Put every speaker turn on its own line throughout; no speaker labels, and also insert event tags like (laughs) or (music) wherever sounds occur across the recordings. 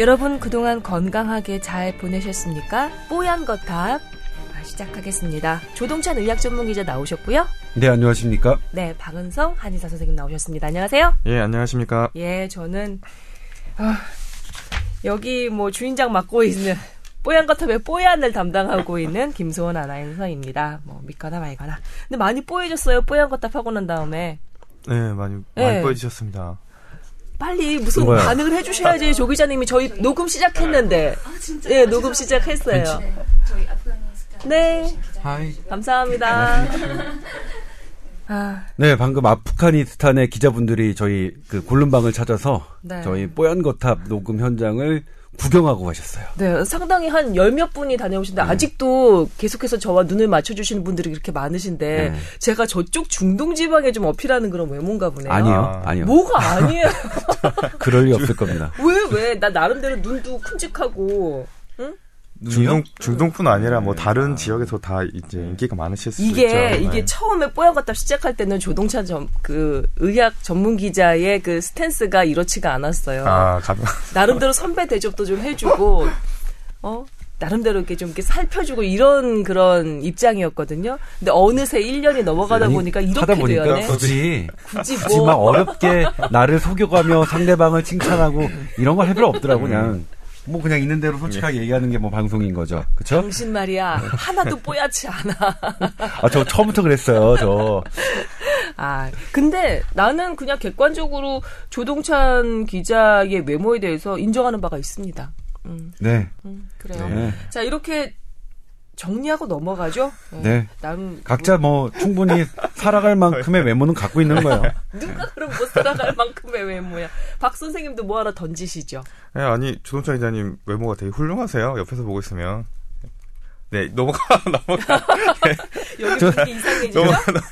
여러분 그동안 건강하게 잘 보내셨습니까? 뽀얀 거탑 시작하겠습니다. 조동찬 의학 전문 기자 나오셨고요.
네, 안녕하십니까?
네, 박은성 한의사 선생님 나오셨습니다. 안녕하세요.
예, 안녕하십니까?
예, 저는 아, 여기 뭐 주인장 맡고 있는 뽀얀 거탑의 뽀얀을 담당하고 있는 김소원 아나운서입니다. 뭐 믿거나 말거나. 근데 많이 뽀얘졌어요. 뽀얀 거탑 하고 난 다음에.
네, 많이 많이 네. 뽀얘지셨습니다.
빨리 무슨 뭐야? 반응을 해주셔야지 조 기자님이 저희 녹음 시작했는데. 아, 진짜? 예, 녹음 시작했어요. 네, 저희 네. 하이. 감사합니다.
아. 네, 방금 아프가니스탄의 기자분들이 저희 그 골룸방을 찾아서 네. 저희 뽀얀 거탑 녹음 현장을 구경하고 가셨어요.
네, 상당히 한 열 몇 분이 다녀오신데 네. 아직도 계속해서 저와 눈을 맞춰주시는 분들이 그렇게 많으신데 네. 제가 저쪽 중동 지방에 좀 어필하는 그런 외모인가 보네요.
아니요, 아니요.
뭐가 아니에요? (laughs)
그럴 리 없을 겁니다.
왜 왜? 나 나름대로 눈도 큼직하고 응?
중동 중동뿐 아니라 뭐 다른 지역에서 다 이제 인기가 많으실 수
이게,
있죠.
이게 네. 처음에 뽀얀거탑 시작할 때는 조동찬 전, 그 의학 전문 기자의 그 스탠스가 이렇지가 않았어요. 아, 가... (laughs) 나름대로 선배 대접도 좀 해주고 어 나름대로 이렇게 좀 이렇게 살펴주고 이런 그런 입장이었거든요. 근데 어느새 1년이 넘어가다 아니, 보니까 이렇게 보니까 되었네.
굳이 굳이 뭐. 굳이 막 어렵게 나를 속여가며 상대방을 칭찬하고 이런 걸 할 필요 없더라고 그냥. 뭐 그냥 있는 대로 솔직하게 네. 얘기하는 게 뭐 방송인 거죠. 그렇죠?
당신 말이야. 하나도 뽀얗지 않아.
아, 저 처음부터 그랬어요. 저.
아, 근데 나는 그냥 객관적으로 조동찬 기자의 외모에 대해서 인정하는 바가 있습니다.
음. 네.
음, 그래요. 네. 자, 이렇게 정리하고 넘어가죠.
네. 네. 남 각자 뭐 충분히 살아갈 만큼의 외모는 갖고 있는 거예요. (laughs)
누가 그럼 못 살아갈 만큼의 외모야. 박 선생님도 뭐 하나 던지시죠.
네, 아니 조동찬 기자님 외모가 되게 훌륭하세요. 옆에서 보고 있으면. 네, 넘어가, (laughs) 넘어가. (laughs)
여기 분위기 이상해지죠?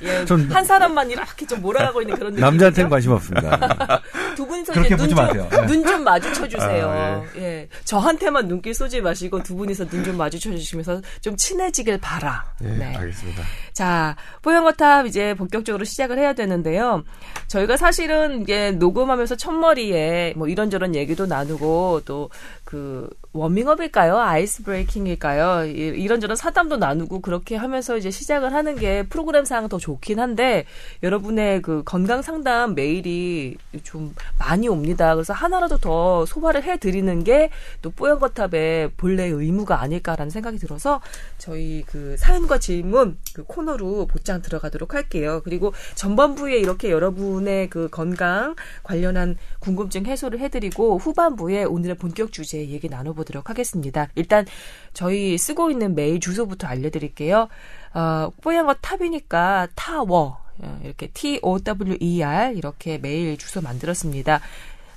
예, 한 사람만 이렇게 좀 몰아가고 있는 그런 느낌.
남자한테는 관심 없습니다. (laughs)
두 분이서 이제 눈 좀, 눈좀 마주쳐 주세요. 아, 예. 예. 저한테만 눈길 쏘지 마시고 두 분이서 눈 좀 마주쳐 주시면서 좀 친해지길 바라.
예, 네, 알겠습니다.
자, 뽀얀거탑 이제 본격적으로 시작을 해야 되는데요. 저희가 사실은 이게 녹음하면서 첫머리에 뭐 이런저런 얘기도 나누고 또 그 워밍업일까요? 아이스 브레이킹일까요? 이런저런 사담도 나누고 그렇게 하면서 이제 시작을 하는 게 프로그램상 더 좋긴 한데 여러분의 그 건강 상담 메일이 좀 많이 옵니다. 그래서 하나라도 더 소화를 해 드리는 게 또 뽀얀 거탑의 본래 의무가 아닐까라는 생각이 들어서 저희 그 사연과 질문 그 코너로 곧장 들어가도록 할게요. 그리고 전반부에 이렇게 여러분의 그 건강 관련한 궁금증 해소를 해 드리고 후반부에 오늘의 본격 주제 얘기 나눠보도록 하겠습니다. 일단 저희 쓰고 있는 메일 주소부터 알려드릴게요. 어, 뽀얀 거 탑이니까 타워 어, 이렇게 T O W E R 이렇게 메일 주소 만들었습니다.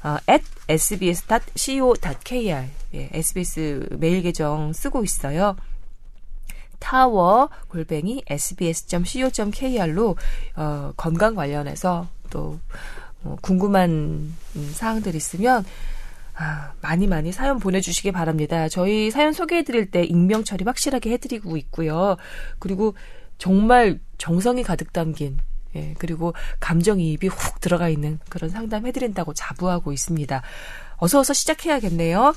어, at sbs.co.kr 예, SBS 메일 계정 쓰고 있어요. 타워 골뱅이 sbs.co.kr로 어, 건강 관련해서 또 어, 궁금한 음, 사항들 있으면 아, 많이 많이 사연 보내주시기 바랍니다. 저희 사연 소개해드릴 때 익명 처리 확실하게 해드리고 있고요. 그리고 정말 정성이 가득 담긴 예, 그리고 감정이입이 훅 들어가 있는 그런 상담 해드린다고 자부하고 있습니다. 어서 어서 시작해야겠네요.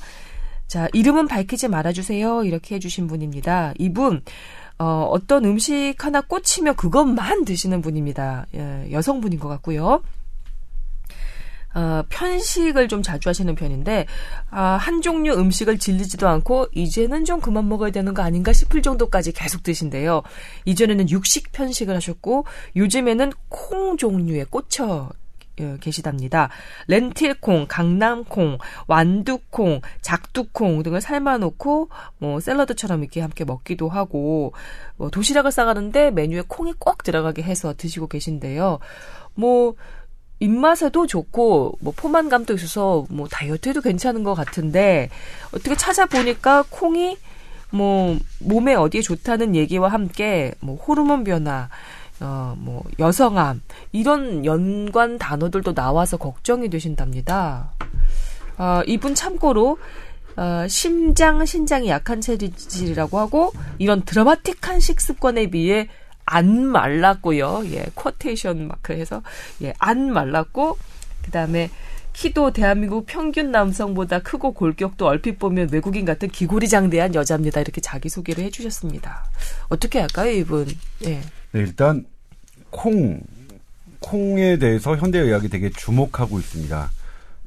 자, 이름은 밝히지 말아주세요. 이렇게 해주신 분입니다. 이분, 어, 어떤 음식 하나 꽂히면 그것만 드시는 분입니다. 예, 여성분인 것 같고요. 어, 편식을 좀 자주 하시는 편인데 아, 한 종류 음식을 질리지도 않고 이제는 좀 그만 먹어야 되는 거 아닌가 싶을 정도까지 계속 드신대요. 이전에는 육식 편식을 하셨고 요즘에는 콩 종류에 꽂혀 예, 계시답니다. 렌틸콩, 강남콩, 완두콩, 작두콩 등을 삶아놓고 뭐 샐러드처럼 이렇게 함께 먹기도 하고 뭐 도시락을 싸가는데 메뉴에 콩이 꼭 들어가게 해서 드시고 계신데요. 뭐 입맛에도 좋고 뭐 포만감도 있어서 뭐 다이어트에도 괜찮은 것 같은데 어떻게 찾아보니까 콩이 뭐 몸에 어디에 좋다는 얘기와 함께 뭐 호르몬 변화 어, 뭐, 여성암, 이런 연관 단어들도 나와서 걱정이 되신답니다. 어, 이분 참고로, 어, 심장, 신장이 약한 체질이라고 하고, 이런 드라마틱한 식습관에 비해 안 말랐고요. 예, 쿼테이션 마크 해서, 예, 안 말랐고, 그 다음에 키도 대한민국 평균 남성보다 크고 골격도 얼핏 보면 외국인 같은 기고리장대한 여자입니다. 이렇게 자기 소개를 해 주셨습니다. 어떻게 할까요, 이분? 예.
네, 일단 콩 콩에 대해서 현대의학이 되게 주목하고 있습니다.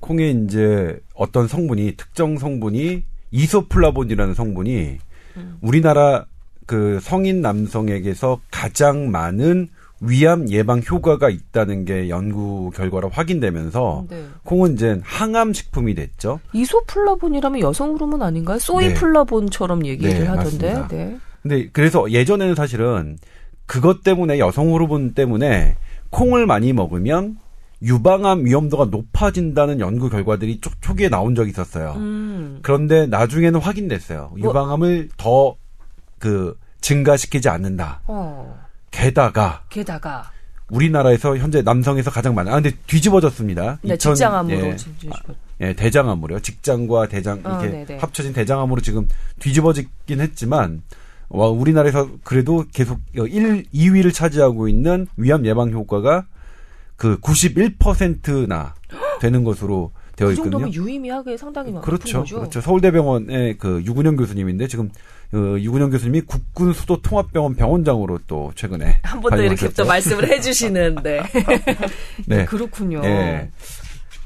콩에 이제 어떤 성분이 특정 성분이 이소플라본이라는 성분이 음. 우리나라 그 성인 남성에게서 가장 많은 위암 예방 효과가 있다는 게 연구 결과로 확인되면서 네. 콩은 이제 항암 식품이 됐죠.
이소플라본이라면 여성 호르몬 아닌가요? 소이플라본처럼 네. 얘기를 네, 하던데. 맞습니다. 네.
근데 그래서 예전에는 사실은 그것 때문에 여성 호르몬 때문에 콩을 많이 먹으면 유방암 위험도가 높아진다는 연구 결과들이 초, 초기에 나온 적이 있었어요. 음. 그런데 나중에는 확인됐어요. 뭐, 유방암을 더 그 증가시키지 않는다. 어. 게다가
게다가
우리나라에서 현재 남성에서 가장 많아. 아 근데 뒤집어졌습니다.
네, 2000, 직장암으로 예,
예, 대장암으로요. 직장과 대장 어, 이렇게 어, 합쳐진 대장암으로 지금 뒤집어지긴 했지만 와, 우리나라에서 그래도 계속 1, 2위를 차지하고 있는 위암 예방 효과가 그 91%나 되는 것으로 되어 있거든요. 그
정도면 유의미하게 상당히 많은
그렇죠.
거죠.
그렇죠. 서울대병원의 그 유근영 교수님인데 지금 그 유근영 교수님이 국군 수도 통합병원 병원장으로 또 최근에
한 번 더 이렇게 또 말씀을 해주시는데 (laughs) 네. 그렇군요. 네.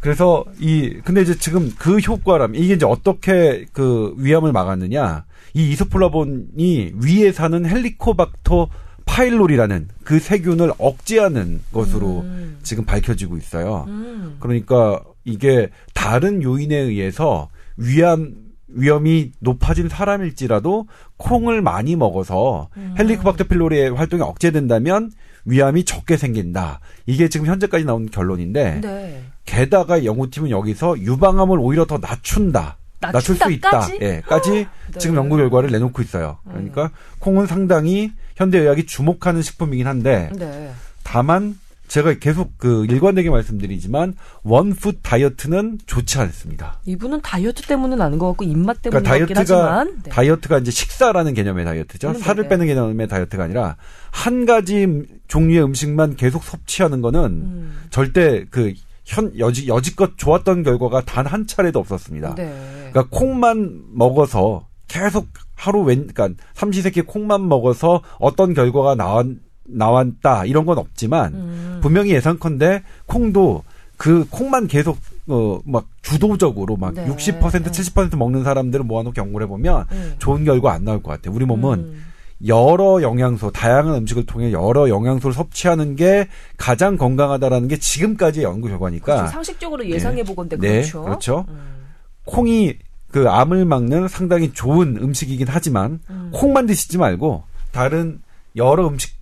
그래서 이 근데 이제 지금 그 효과라면 이게 이제 어떻게 그 위암을 막았느냐 이 이소플라본이 위에 사는 헬리코박터 파일로리라는 그 세균을 억제하는 것으로 음. 지금 밝혀지고 있어요. 음. 그러니까 이게 다른 요인에 의해서 위암 위험이 높아진 사람일지라도 콩을 많이 먹어서 음. 헬리코박터 필로리의 활동이 억제된다면 위암이 적게 생긴다. 이게 지금 현재까지 나온 결론인데 네. 게다가 연구팀은 여기서 유방암을 오히려 더 낮춘다. 낮출 수 있다. 예, 까지 (gasps) 네. 지금 연구 결과를 내놓고 있어요. 그러니까 음. 콩은 상당히 현대의학이 주목하는 식품이긴 한데 네. 다만 제가 계속 그 일관되게 말씀드리지만 원푸드 다이어트는 좋지 않습니다.
이분은 다이어트 때문은 아닌 것 같고 입맛 때문인 그러니까 다이어트가
네. 다이어트가 이제 식사라는 개념의 다이어트죠. 살을 빼는 개념의 다이어트가 아니라 한 가지 종류의 음식만 계속 섭취하는 거는 음. 절대 그 현, 여지, 여지껏 좋았던 결과가 단 한 차례도 없었습니다. 네. 그러니까 콩만 먹어서 계속 하루 웬, 그러니까 삼시세끼 콩만 먹어서 어떤 결과가 나왔, 나왔다, 이런 건 없지만, 음. 분명히 예상컨대 콩도 그 콩만 계속 어 막 주도적으로 막 네. 60% 70% 먹는 사람들을 모아놓고 연구를 해보면 음. 좋은 결과 안 나올 것 같아요. 우리 몸은 음. 여러 영양소, 다양한 음식을 통해 여러 영양소를 섭취하는 게 가장 건강하다라는 게 지금까지의 연구 결과니까.
그렇죠. 상식적으로 예상해 보건데 네. 그렇죠.
네, 그렇죠. 음. 콩이 그 암을 막는 상당히 좋은 음식이긴 하지만 음. 콩만 드시지 말고 다른 여러 음식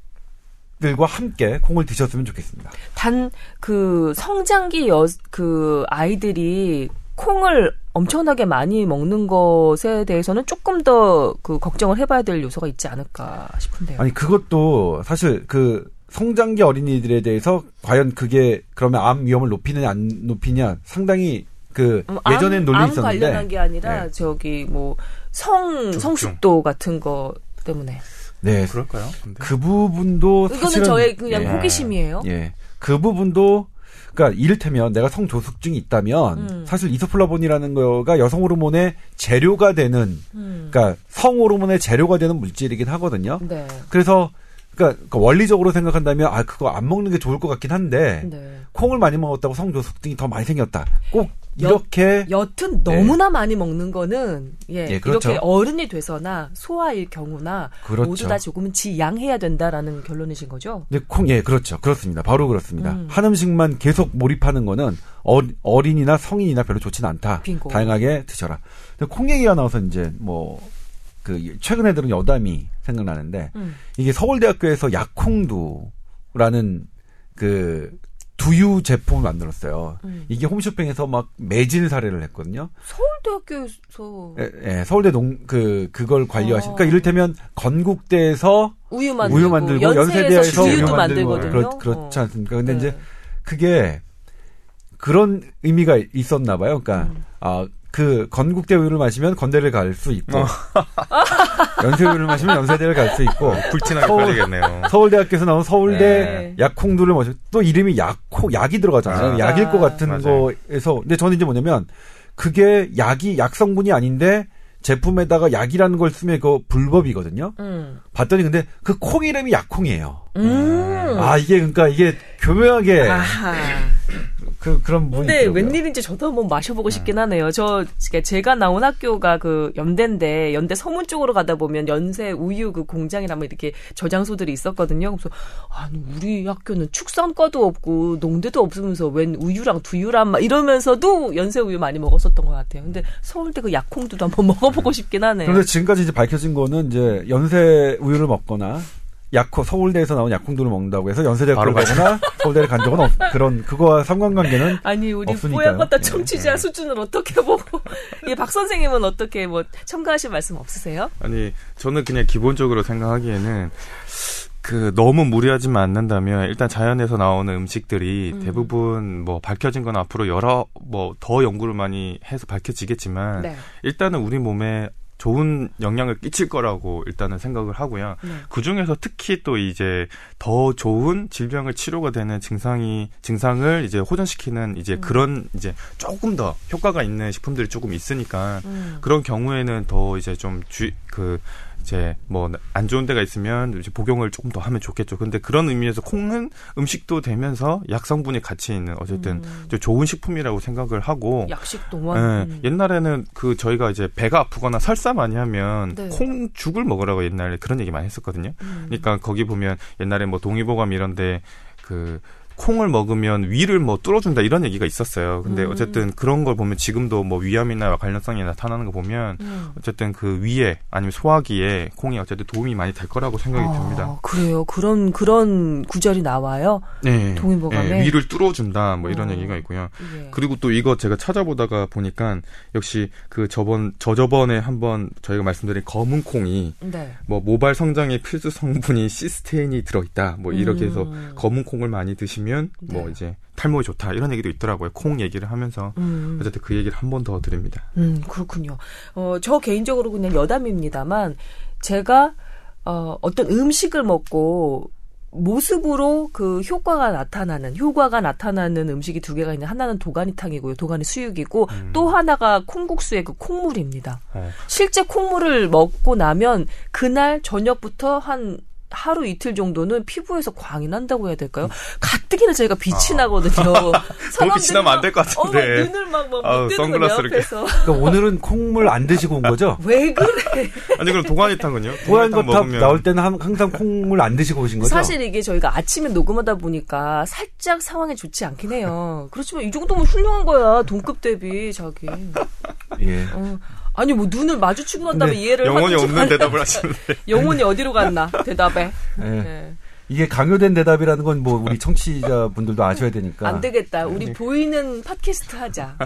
들과 함께 콩을 드셨으면 좋겠습니다.
단 그 성장기 여 그 아이들이 콩을 엄청나게 많이 먹는 것에 대해서는 조금 더 그 걱정을 해봐야 될 요소가 있지 않을까 싶은데요.
아니 그것도 사실 그 성장기 어린이들에 대해서 과연 그게 그러면 암 위험을 높이느냐 안 높이냐 상당히 그 음, 예전엔 논리 있었는데 암
관련한 게 아니라 네. 저기 뭐 성 성숙도 같은 거 때문에.
네,
그럴까요? 근데.
그 부분도
이거는 저의 그냥 예. 호기심이에요.
예, 그 부분도 그러니까 이를테면 내가 성조숙증이 있다면 음. 사실 이소플라본이라는 거가 여성 호르몬의 재료가 되는 음. 그러니까 성 호르몬의 재료가 되는 물질이긴 하거든요. 네. 그래서 그러니까, 그러니까 원리적으로 생각한다면 아 그거 안 먹는 게 좋을 것 같긴 한데 네. 콩을 많이 먹었다고 성조숙증이 더 많이 생겼다. 꼭 이렇게
여, 튼 너무나 네. 많이 먹는 거는 예, 예 그렇죠. 이렇게 어른이 돼서나 소아일 경우나 그렇죠. 모두 다 조금은 지양해야 된다라는 결론이신 거죠?
네, 콩, 예, 그렇죠. 그렇습니다. 바로 그렇습니다. 음. 한 음식만 계속 몰입하는 거는 어, 어린이나 성인이나 별로 좋지는 않다. 빙고. 다양하게 드셔라. 근데 콩 얘기가 나와서 이제 뭐, 그, 최근에 들은 여담이 생각나는데, 음. 이게 서울대학교에서 약콩두라는 그 두유 제품을 만들었어요. 음. 이게 홈쇼핑에서 막 매진 사례를 했거든요.
서울대학교에서
예, 예 서울대 농 그 그걸 관리하신. 아. 그러니까 이를테면 건국대에서
우유 만들고,
우유 만들고 연세대에서
우유 만들고 그렇,
그렇지 어. 않습니까? 근데 네. 이제 그게 그런 의미가 있었나 봐요. 그러니까 음. 아그 건국대 우유를 마시면 건대를 갈 수 있고. 어. (laughs) (laughs) 연세우유를 마시면 연세대를 갈 수 있고
불티나게
서울-
걸리겠네요.
서울대학교에서 나온 서울대
네.
약콩들을 마시 또 이름이 약콩 약이 들어가잖아요.
아,
약일 것 같은
맞아요.
거에서 근데 저는 이제 뭐냐면 그게 약이 약 성분이 아닌데 제품에다가 약이라는 걸 쓰면 그거 불법이거든요.
음.
봤더니 근데 그 콩 이름이 약콩이에요.
음.
아 이게 그러니까 이게 교묘하게
아하.
그 그런 분이
근데
있더라고요.
웬일인지 저도 한번 마셔보고 싶긴 하네요. 저 제가 나온 학교가 그 연대인데 연대 서문 쪽으로 가다 보면 연세 우유 그 공장이라면 이렇게 저장소들이 있었거든요. 그래서 아니 우리 학교는 축산과도 없고 농대도 없으면서 웬 우유랑 두유랑 막 이러면서도 연세 우유 많이 먹었었던 것 같아요. 근데 서울대 그 약콩두도 한번 (laughs) 먹어보고 싶긴 하네요.
그런데 지금까지 이제 밝혀진 거는 이제 연세 우유를 먹거나 약코 서울대에서 나온 약콩들을 먹는다고 해서 연세대학교를 가거나 (laughs) 서울대를 간 적은 없 그런 그거와 상관관계는
아니 우리. 뽀얀거다
예.
청취자 수준을 어떻게 보고 (laughs) 이박 선생님은 어떻게 뭐 첨가하실 말씀 없으세요?
아니 저는 그냥 기본적으로 생각하기에는 그 너무 무리하지만 않는다면 일단 자연에서 나오는 음식들이
음.
대부분 뭐 밝혀진 건 앞으로 여러 뭐 더 연구를 많이 해서 밝혀지겠지만
네.
일단은 우리 몸에 좋은 영향을 끼칠 거라고 일단은 생각을 하고요.
네.
그 중에서 특히 또 이제 더 좋은 질병을 치료가 되는 증상이 증상을 이제 호전시키는 이제
음.
그런 이제 조금 더 효과가 있는 식품들이 조금 있으니까
음.
그런 경우에는 더 이제 좀 주 그 이제 뭐 안 좋은 데가 있으면 이제 복용을 조금 더 하면 좋겠죠. 근데 그런 의미에서 콩은 음식도 되면서 약 성분이 같이 있는 어쨌든
음.
좀 좋은 식품이라고 생각을 하고
약식
예.
음.
옛날에는 그 저희가 이제 배가 아프거나 설사 많이 하면
네.
콩죽을 먹으라고 옛날에 그런 얘기 많이 했었거든요.
음.
그러니까 거기 보면 옛날에 뭐 동의보감 이런데 그 콩을 먹으면 위를 뭐 뚫어준다 이런 얘기가 있었어요. 근데
음.
어쨌든 그런 걸 보면 지금도 뭐 위암이나 관련성이 나타나는 거 보면
음.
어쨌든 그 위에 아니면 소화기에 콩이 어쨌든 도움이 많이 될 거라고 생각이
아,
듭니다.
그래요. 그런 그런 구절이 나와요.
네.
동의보감에?
네, 위를 뚫어준다 뭐 이런
어.
얘기가 있고요.
예.
그리고 또 이거 제가 찾아보다가 보니까 역시 그 저번 저저번에 한번 저희가 말씀드린 검은 콩이
네.
뭐 모발 성장의 필수 성분이 시스테인이 들어있다. 뭐 이렇게 해서
음.
검은 콩을 많이 드시면 뭐
네.
이제 탈모에 좋다 이런 얘기도 있더라고요. 콩 얘기를 하면서
음.
어쨌든 그 얘기를 한 번 더 드립니다.
음, 그렇군요. 어, 저 개인적으로 그냥 여담입니다만, 제가, 어, 어떤 음식을 먹고, 모습으로 그 효과가 나타나는, 효과가 나타나는 음식이 두 개가 있는, 하나는 도가니탕이고요. 도가니 수육이고,
음.
또 하나가 콩국수의 그 콩물입니다.
어.
실제 콩물을 먹고 나면, 그날 저녁부터 한, 하루 이틀 정도는 피부에서 광이 난다고 해야 될까요? 가뜩이나 저희가 빛이 나거든요.
아. 너무 빛이 나면 안 될것
어, 막
같은데.
눈을 막막 거예요,
선글라스를
앞에서.
그러니까 오늘은 콩물 안 드시고 온 거죠? (laughs)
왜 그래?
아니 그럼 동안이탕은요? 동안이탕
거탑 나올 때는 한- 항상 콩물 안 드시고 오신 거죠?
사실 이게 저희가 아침에 녹음하다 보니까 살짝 상황이 좋지 않긴 해요. 그렇지만 이 정도면 훌륭한 거야. 동급 대비 자기.
예.
어. 아니 뭐 눈을 마주치고 난 다음에
근데
이해를
영혼이 없는. 대답을 하시는데. (laughs)
영혼이 어디로 갔나 대답에.
예.
네.
이게 강요된 대답이라는 건 뭐 우리 청취자 분들도 아셔야 되니까.
안 되겠다. 우리 보이는 팟캐스트 하자.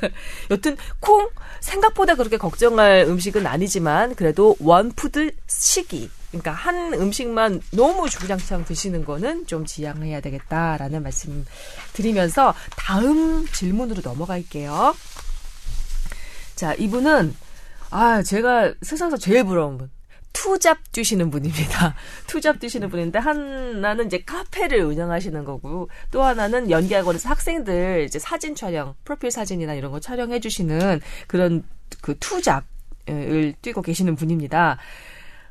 (laughs) 여튼 콩 생각보다 그렇게 걱정할 음식은 아니지만 그래도 원푸드 식이. 그러니까 한 음식만 너무 주구장창 드시는 거는 좀 지양해야 되겠다라는 말씀 드리면서 다음 질문으로 넘어갈게요. 자, 이분은 아, 제가 세상에서 제일 부러운 분. 투잡 뛰시는 분입니다. (laughs) 투잡 뛰시는 분인데 하나는 이제 카페를 운영하시는 거고 또 하나는 연기학원에서 학생들 이제 사진 촬영, 프로필 사진이나 이런 거 촬영해 주시는 그런 그 투잡을 뛰고 계시는 분입니다.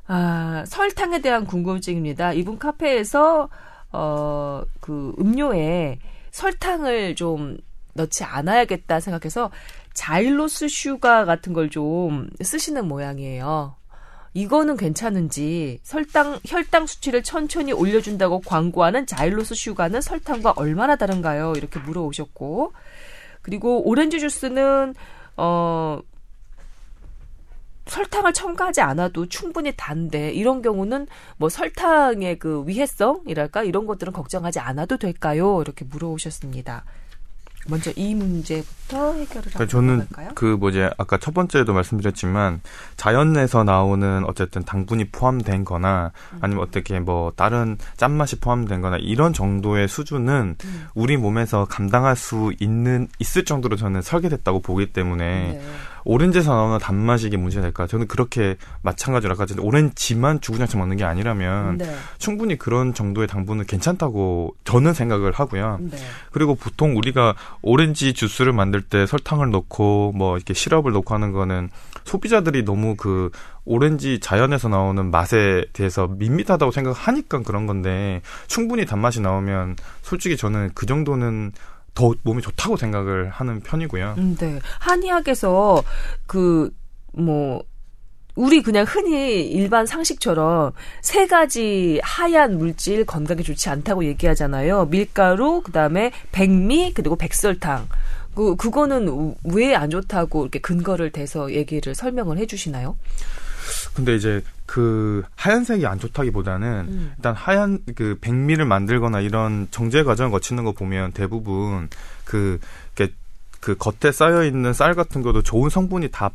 아, 설탕에 대한 궁금증입니다. 이분 카페에서 어, 그 음료에 설탕을 좀 넣지 않아야겠다 생각해서 자일로스 슈가 같은 걸 좀 쓰시는 모양이에요. 이거는 괜찮은지 설탕 혈당 수치를 천천히 올려준다고 광고하는 자일로스 슈가는 설탕과 얼마나 다른가요? 이렇게 물어오셨고 그리고 오렌지 주스는 어 설탕을 첨가하지 않아도 충분히 단데 이런 경우는 뭐 설탕의 그 위해성이랄까 이런 것들은 걱정하지 않아도 될까요? 이렇게 물어오셨습니다. 먼저 이 문제부터 해결을
그러니까 저는
해볼까요?
그 뭐지 아까 첫 번째도 말씀드렸지만 자연에서 나오는 어쨌든 당분이 포함된 거나 아니면 어떻게 뭐 다른 짠맛이 포함된 거나 이런 정도의 수준은
음.
우리 몸에서 감당할 수 있는 있을 정도로 저는 설계됐다고 보기 때문에
네.
오렌지에서 나오는 단맛이 이게 문제가 될까? 저는 그렇게 마찬가지로 아까 전에 오렌지만 주구장창 먹는 게 아니라면
네.
충분히 그런 정도의 당분은 괜찮다고 저는 생각을 하고요.
네.
그리고 보통 우리가 오렌지 주스를 만들 때 설탕을 넣고 뭐 이렇게 시럽을 넣고 하는 거는 소비자들이 너무 그 오렌지 자연에서 나오는 맛에 대해서 밋밋하다고 생각하니까 그런 건데 충분히 단맛이 나오면 솔직히 저는 그 정도는 더 몸에 좋다고 생각을 하는 편이고요.
음, 네. 한의학에서 그 뭐 우리 그냥 흔히 일반 상식처럼 세 가지 하얀 물질 건강에 좋지 않다고 얘기하잖아요. 밀가루, 그 다음에 백미, 그리고 백설탕. 그 그거는 왜 안 좋다고 이렇게 근거를 대서 얘기를 설명을 해 주시나요?
근데 이제 그 하얀색이 안 좋다기보다는
음.
일단 하얀 그 백미를 만들거나 이런 정제 과정을 거치는 거 보면 대부분 그, 그 겉에 쌓여 있는 쌀 같은 것도 좋은 성분이 다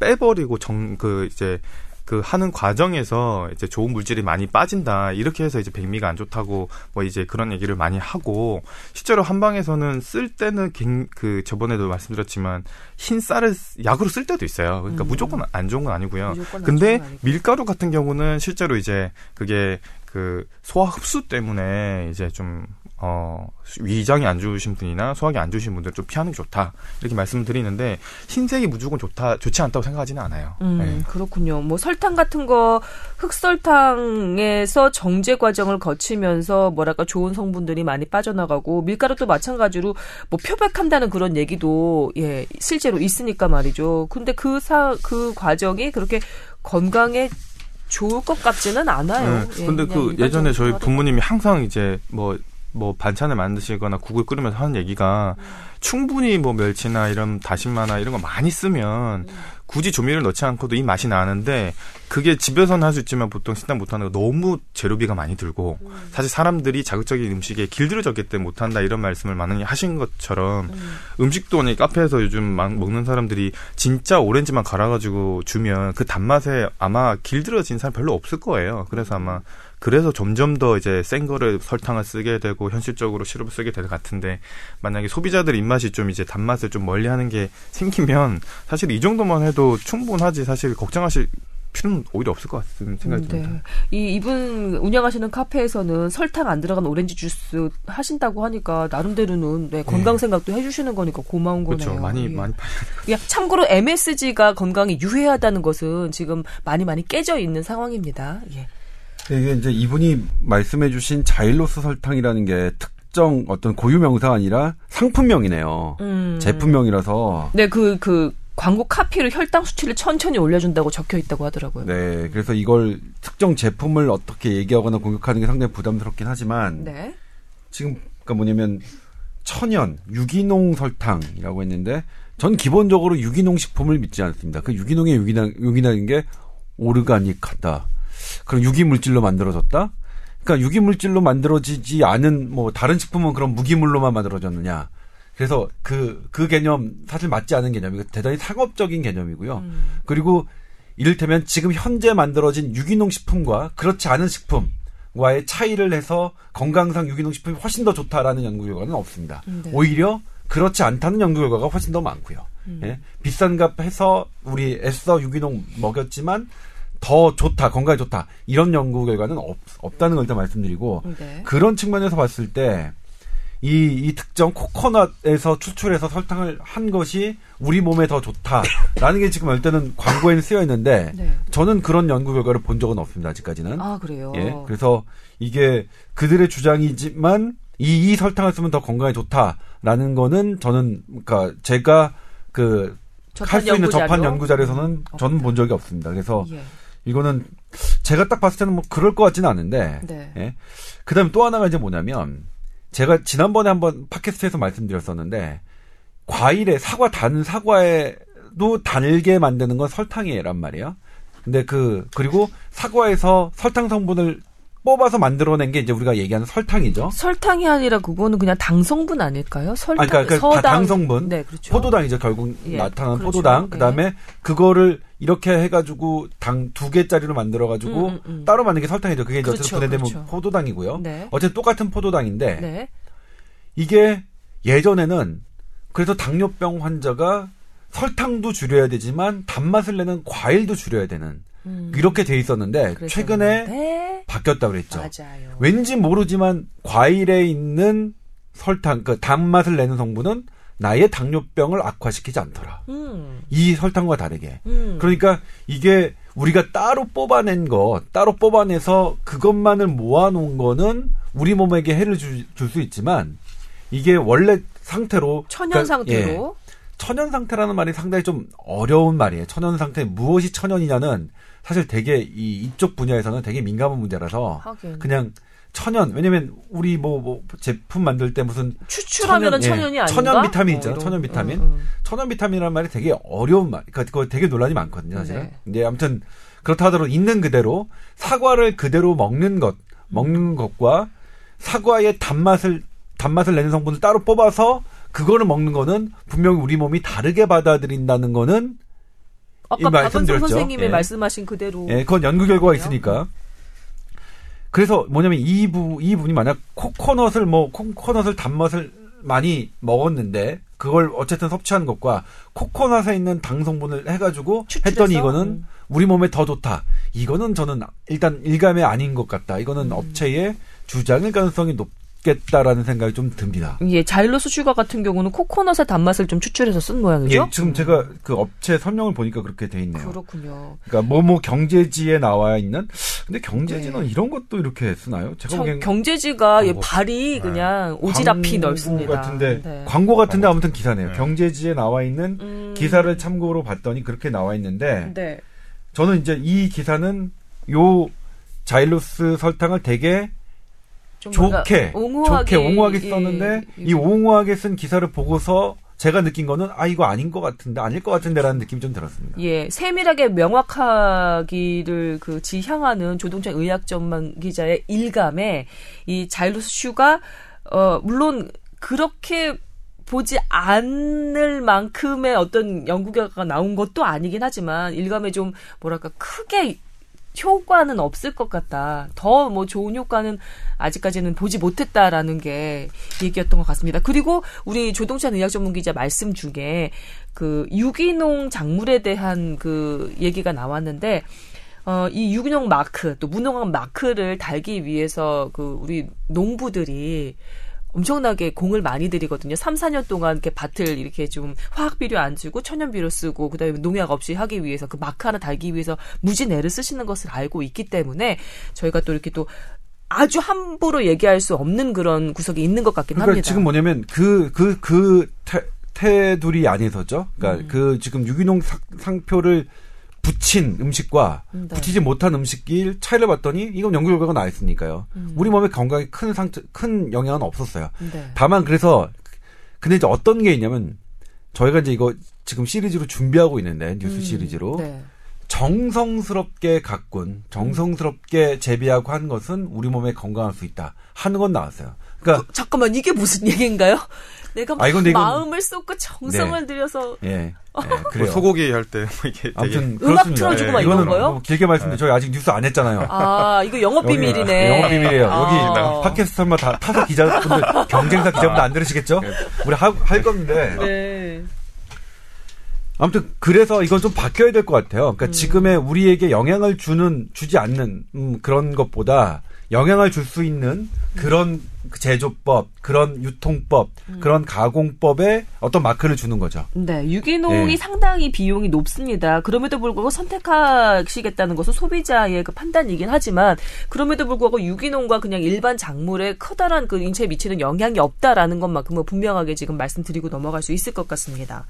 빼버리고 정 그 이제 그 하는 과정에서 이제 좋은 물질이 많이 빠진다 이렇게 해서 이제 백미가 안 좋다고 뭐 이제 그런 얘기를 많이 하고 실제로 한방에서는 쓸 때는 갱- 그 저번에도 말씀드렸지만 흰 쌀을 약으로 쓸 때도 있어요. 그러니까
음.
무조건 안 좋은 건 아니고요. 근데. 밀가루 같은 경우는 실제로 이제 그게 그 소화 흡수 때문에 이제 좀 어, 위장이 안 좋으신 분이나 소화기 안 좋으신 분들 좀 피하는 게 좋다. 이렇게 말씀을 드리는데 흰색이 무조건 좋다, 좋지 않다고 생각하지는 않아요.
음,
네.
그렇군요. 뭐 설탕 같은 거 흑설탕에서 정제 과정을 거치면서 뭐랄까 좋은 성분들이 많이 빠져나가고 밀가루도 마찬가지로 뭐 표백한다는 그런 얘기도 예, 실제로 있으니까 말이죠. 근데 그 사, 그 과정이 그렇게 건강에 좋을 것 같지는 않아요.
네.
예,
근데
그
예전에 저희 부모님이 항상 이제 뭐, 뭐 반찬을 만드시거나 국을 끓이면서 하는 얘기가 충분히 뭐 멸치나 이런 다시마나 이런 거 많이 쓰면 굳이 조미료를 넣지 않고도 이 맛이 나는데 그게 집에서는 할 수 있지만 보통 식당 못하는 거 너무 재료비가 많이 들고 사실 사람들이 자극적인 음식에 길들여졌기 때문에 못한다 이런 말씀을 많이 하신 것처럼 음식도 아니 카페에서 요즘 막 먹는 사람들이 진짜 오렌지만 갈아가지고 주면 그 단맛에 아마 길들여진 사람 별로 없을 거예요. 그래서 아마 그래서 점점 더 이제 센 거를 설탕을 쓰게 되고 현실적으로 시럽을 쓰게 될 것 같은데 만약에 소비자들 입맛이 좀 이제 단맛을 좀 멀리하는 게 생기면 사실 이 정도만 해도 충분하지 사실 걱정하실 필요는 오히려 없을 것 같은 생각이
음,
듭니다.
네. 이 이분 운영하시는 카페에서는 설탕 안 들어간 오렌지 주스 하신다고 하니까 나름대로는 네, 건강 생각도 해주시는 거니까 고마운
그렇죠.
거네요.
많이
예.
많이 팔.
야, 참고로 MSG가 건강에 유해하다는 것은 지금 많이 많이 깨져 있는 상황입니다. 예.
이게 이제 이분이 말씀해주신 자일로스 설탕이라는 게 특정 어떤 고유명사가 아니라 상품명이네요.
음.
제품명이라서.
네, 그, 그, 광고 카피를 혈당 수치를 천천히 올려준다고 적혀 있다고 하더라고요.
네, 그래서 이걸 특정 제품을 어떻게 얘기하거나 공격하는 게 상당히 부담스럽긴 하지만
네.
지금 그러니까 뭐냐면 천연 유기농 설탕이라고 했는데 전 기본적으로 유기농 식품을 믿지 않습니다. 그 유기농의 유기농 유기농인 게 오르가닉하다. 그럼 유기 물질로 만들어졌다. 그러니까 유기 물질로 만들어지지 않은 뭐 다른 식품은 그럼 무기물로만 만들어졌느냐. 그래서 그, 그 개념 사실 맞지 않은 개념이고 대단히 상업적인 개념이고요.
음.
그리고 이를테면 지금 현재 만들어진 유기농 식품과 그렇지 않은 식품과의 차이를 해서 건강상 유기농 식품이 훨씬 더 좋다라는 연구 결과는 없습니다.
음, 네.
오히려 그렇지 않다는 연구 결과가 훨씬 더 많고요.
음.
예? 비싼 값 해서 우리 애써 유기농 먹였지만 더 좋다, 건강에 좋다 이런 연구 결과는 없, 없다는 걸 일단 말씀드리고
네.
그런 측면에서 봤을 때 이, 이 특정 코코넛에서 추출해서 설탕을 한 것이 우리 몸에 더 좋다라는 게 지금 일단은 광고에는 쓰여 있는데
네.
저는 그런 연구 결과를 본 적은 없습니다 아직까지는.
아, 그래요?
예. 그래서 이게 그들의 주장이지만 이, 이 설탕을 쓰면 더 건강에 좋다라는 거는 저는 그러니까 제가 그 할 수 있는 접한 연구 자료에서는 저는 본 적이 없습니다. 그래서
예.
이거는 제가 딱 봤을 때는 뭐 그럴 것 같지는 않은데
네.
예. 그다음에 또 하나가 이제 뭐냐면 제가 지난번에 한번 팟캐스트에서 말씀드렸었는데 과일에 사과 단 사과에도 달게 만드는 건 설탕이란 말이에요. 근데 그 그리고 사과에서 설탕 성분을 뽑아서 만들어낸 게 이제 우리가 얘기하는 설탕이죠.
설탕이 아니라 그거는 그냥 당 성분 아닐까요? 설탕,
아, 그러니까 그
서당.
당성분,
네, 그렇죠.
포도당이죠. 결국
예,
나타난
그렇죠.
포도당.
네.
그다음에 그거를 이렇게 해가지고 당 두 개짜리로 만들어가지고
음, 음, 음.
따로 만든 게 설탕이죠. 그게 이제
그렇죠,
어쨌든 분해되면
그렇죠.
포도당이고요.
네.
어쨌든 똑같은 포도당인데
네.
이게 예전에는 그래서 당뇨병 환자가 설탕도 줄여야 되지만 단맛을 내는 과일도 줄여야 되는
음.
이렇게 돼 있었는데
그랬었는데.
최근에 바뀌었다 그랬죠.
맞아요.
왠지 모르지만 과일에 있는 설탕, 그 단맛을 내는 성분은 나의 당뇨병을 악화시키지 않더라.
음.
이 설탕과 다르게.
음.
그러니까 이게 우리가 따로 뽑아낸 거, 따로 뽑아내서 그것만을 모아놓은 거는 우리 몸에게 해를 줄 수 있지만 이게 원래 상태로
천연
그러니까, 예,
상태로
천연 상태라는 말이 상당히 좀 어려운 말이에요. 천연 상태 무엇이 천연이냐는 사실 되게 이 이쪽 분야에서는 되게 민감한 문제라서
하긴
그냥 천연 왜냐면 우리 뭐, 뭐 제품 만들 때 무슨
추출하면은
천연, 예,
천연이 아닌가?
천연 비타민
어,
있잖아,
이런-
천연 비타민.
음, 음.
천연 비타민이라는 말이 되게 어려운 말. 그러니까 그거 되게 논란이 많거든요, 사실은.
네.
근데 아무튼 그렇다 하더라도 있는 그대로 사과를 그대로 먹는 것, 먹는 것과 사과의 단맛을 단맛을 내는 성분을 따로 뽑아서 그거를 먹는 거는 분명히 우리 몸이 다르게 받아들인다는 거는
아까
이
박은성. 선생님의
예.
말씀하신 그대로
예, 그건 연구 결과가? 있으니까. 그래서 뭐냐면 이 부, 이 분이 만약 코코넛을 뭐, 코코넛을 단맛을 많이 먹었는데, 그걸 어쨌든 섭취하는 것과 코코넛에 있는 당 성분을 해가지고
추출해서?
했더니 이거는
음.
우리 몸에 더 좋다. 이거는 저는 일단 일감이 아닌 것 같다.
음.
이거는 업체의 주장일 가능성이 높 겠다라는 생각이 좀 듭니다.
예, 자일로스 슈가 같은 경우는 코코넛의 단맛을 좀 추출해서 쓴 모양이죠.
예, 지금 제가 그 업체 설명을 보니까 그렇게 돼 있네요.
그렇군요.
그러니까 뭐뭐 경제지에 나와 있는 근데 경제지는
네.
이런 것도 이렇게 쓰나요? 제가
참
보기엔
경제지가 예,
광고.
발이 그냥 오지랖이 넓습니다.
같은데
네.
광고 같은데 아무튼 기사네요.
네.
경제지에 나와 있는
음.
기사를 참고로 봤더니 그렇게 나와 있는데
네.
저는 이제 이 기사는 요 자일로스 설탕을 되게 좋게
옹호하게,
좋게 옹호하게
예,
썼는데
예.
이 옹호하게 쓴 기사를 보고서 제가 느낀 거는 아 이거 아닌 것 같은데 아닐 것 같은데라는 느낌이 좀 들었습니다.
예, 세밀하게 명확하기를 그 지향하는 조동찬 의학 전문 기자의 일감에 이 자일로스 슈가 어 물론 그렇게 보지 않을 만큼의 어떤 연구 결과가 나온 것도 아니긴 하지만 일감에 좀 뭐랄까 크게 효과는 없을 것 같다. 더 뭐 좋은 효과는 아직까지는 보지 못했다라는 게 얘기였던 것 같습니다. 그리고 우리 조동찬 의학 전문 기자 말씀 중에 그 유기농 작물에 대한 그 얘기가 나왔는데 어, 이 유기농 마크, 또 무농약 마크를 달기 위해서 그 우리 농부들이 엄청나게 공을 많이 들이거든요. 3, 4년 동안 이렇게 밭을 이렇게 좀 화학 비료 안 주고 천연 비료 쓰고 그다음에 농약 없이 하기 위해서 그 마크 하나 달기 위해서 무진 애를 쓰시는 것을 알고 있기 때문에 저희가 또 이렇게 또 아주 함부로 얘기할 수 없는 그런 구석이 있는 것 같긴
그러니까
합니다.
지금 뭐냐면 그 그그 테두리 안에서죠. 그러니까
음.
그 지금 유기농 상- 상표를 붙인 음식과
네.
붙이지 못한 음식일 차이를 봤더니 이건 연구 결과가 나와 있으니까요. 우리 몸의 건강에 큰 상처, 큰 영향은 없었어요.
네.
다만 그래서 근데 이제 어떤 게 있냐면 저희가 이제 이거 지금 시리즈로 준비하고 있는데 뉴스
음,
시리즈로
네.
정성스럽게 가꾼 정성스럽게 재배하고 한 것은 우리 몸에 건강할 수 있다 하는 건 나왔어요. 그러니까
잠깐만 이게 무슨 얘기인가요? 내가
아, 이건 이건-
마음을 쏟고 정성을
네.
들여서
예,
예뭐
그래요.
소고기 할 때 이게
아무튼
음악
그렇습니다.
틀어주고
예,
막 이런
이거는
거요?
뭐 길게 말씀드려 저희 아직 뉴스 안 했잖아요.
아 이거 영업 비밀이네.
영업 비밀이에요.
아.
여기 팟캐스트만 다 타서 기자분들 (laughs) 경쟁사 기자분들 안 들으시겠죠? 우리 하, 할 건데
네.
아무튼 그래서 이건 좀 바뀌어야 될 것 같아요. 그러니까 지금의 우리에게 영향을 주는 주지 않는 음, 그런 것보다 영향을 줄 수 있는 그런 제조법, 그런 유통법, 그런 가공법에 어떤 마크를 주는 거죠.
네, 유기농이
예.
상당히 비용이 높습니다. 그럼에도 불구하고 선택하시겠다는 것은 소비자의 그 판단이긴 하지만 그럼에도 불구하고 유기농과 그냥 일반 작물에 커다란 그 인체에 미치는 영향이 없다라는 것만큼은 분명하게 지금 말씀드리고 넘어갈 수 있을 것 같습니다.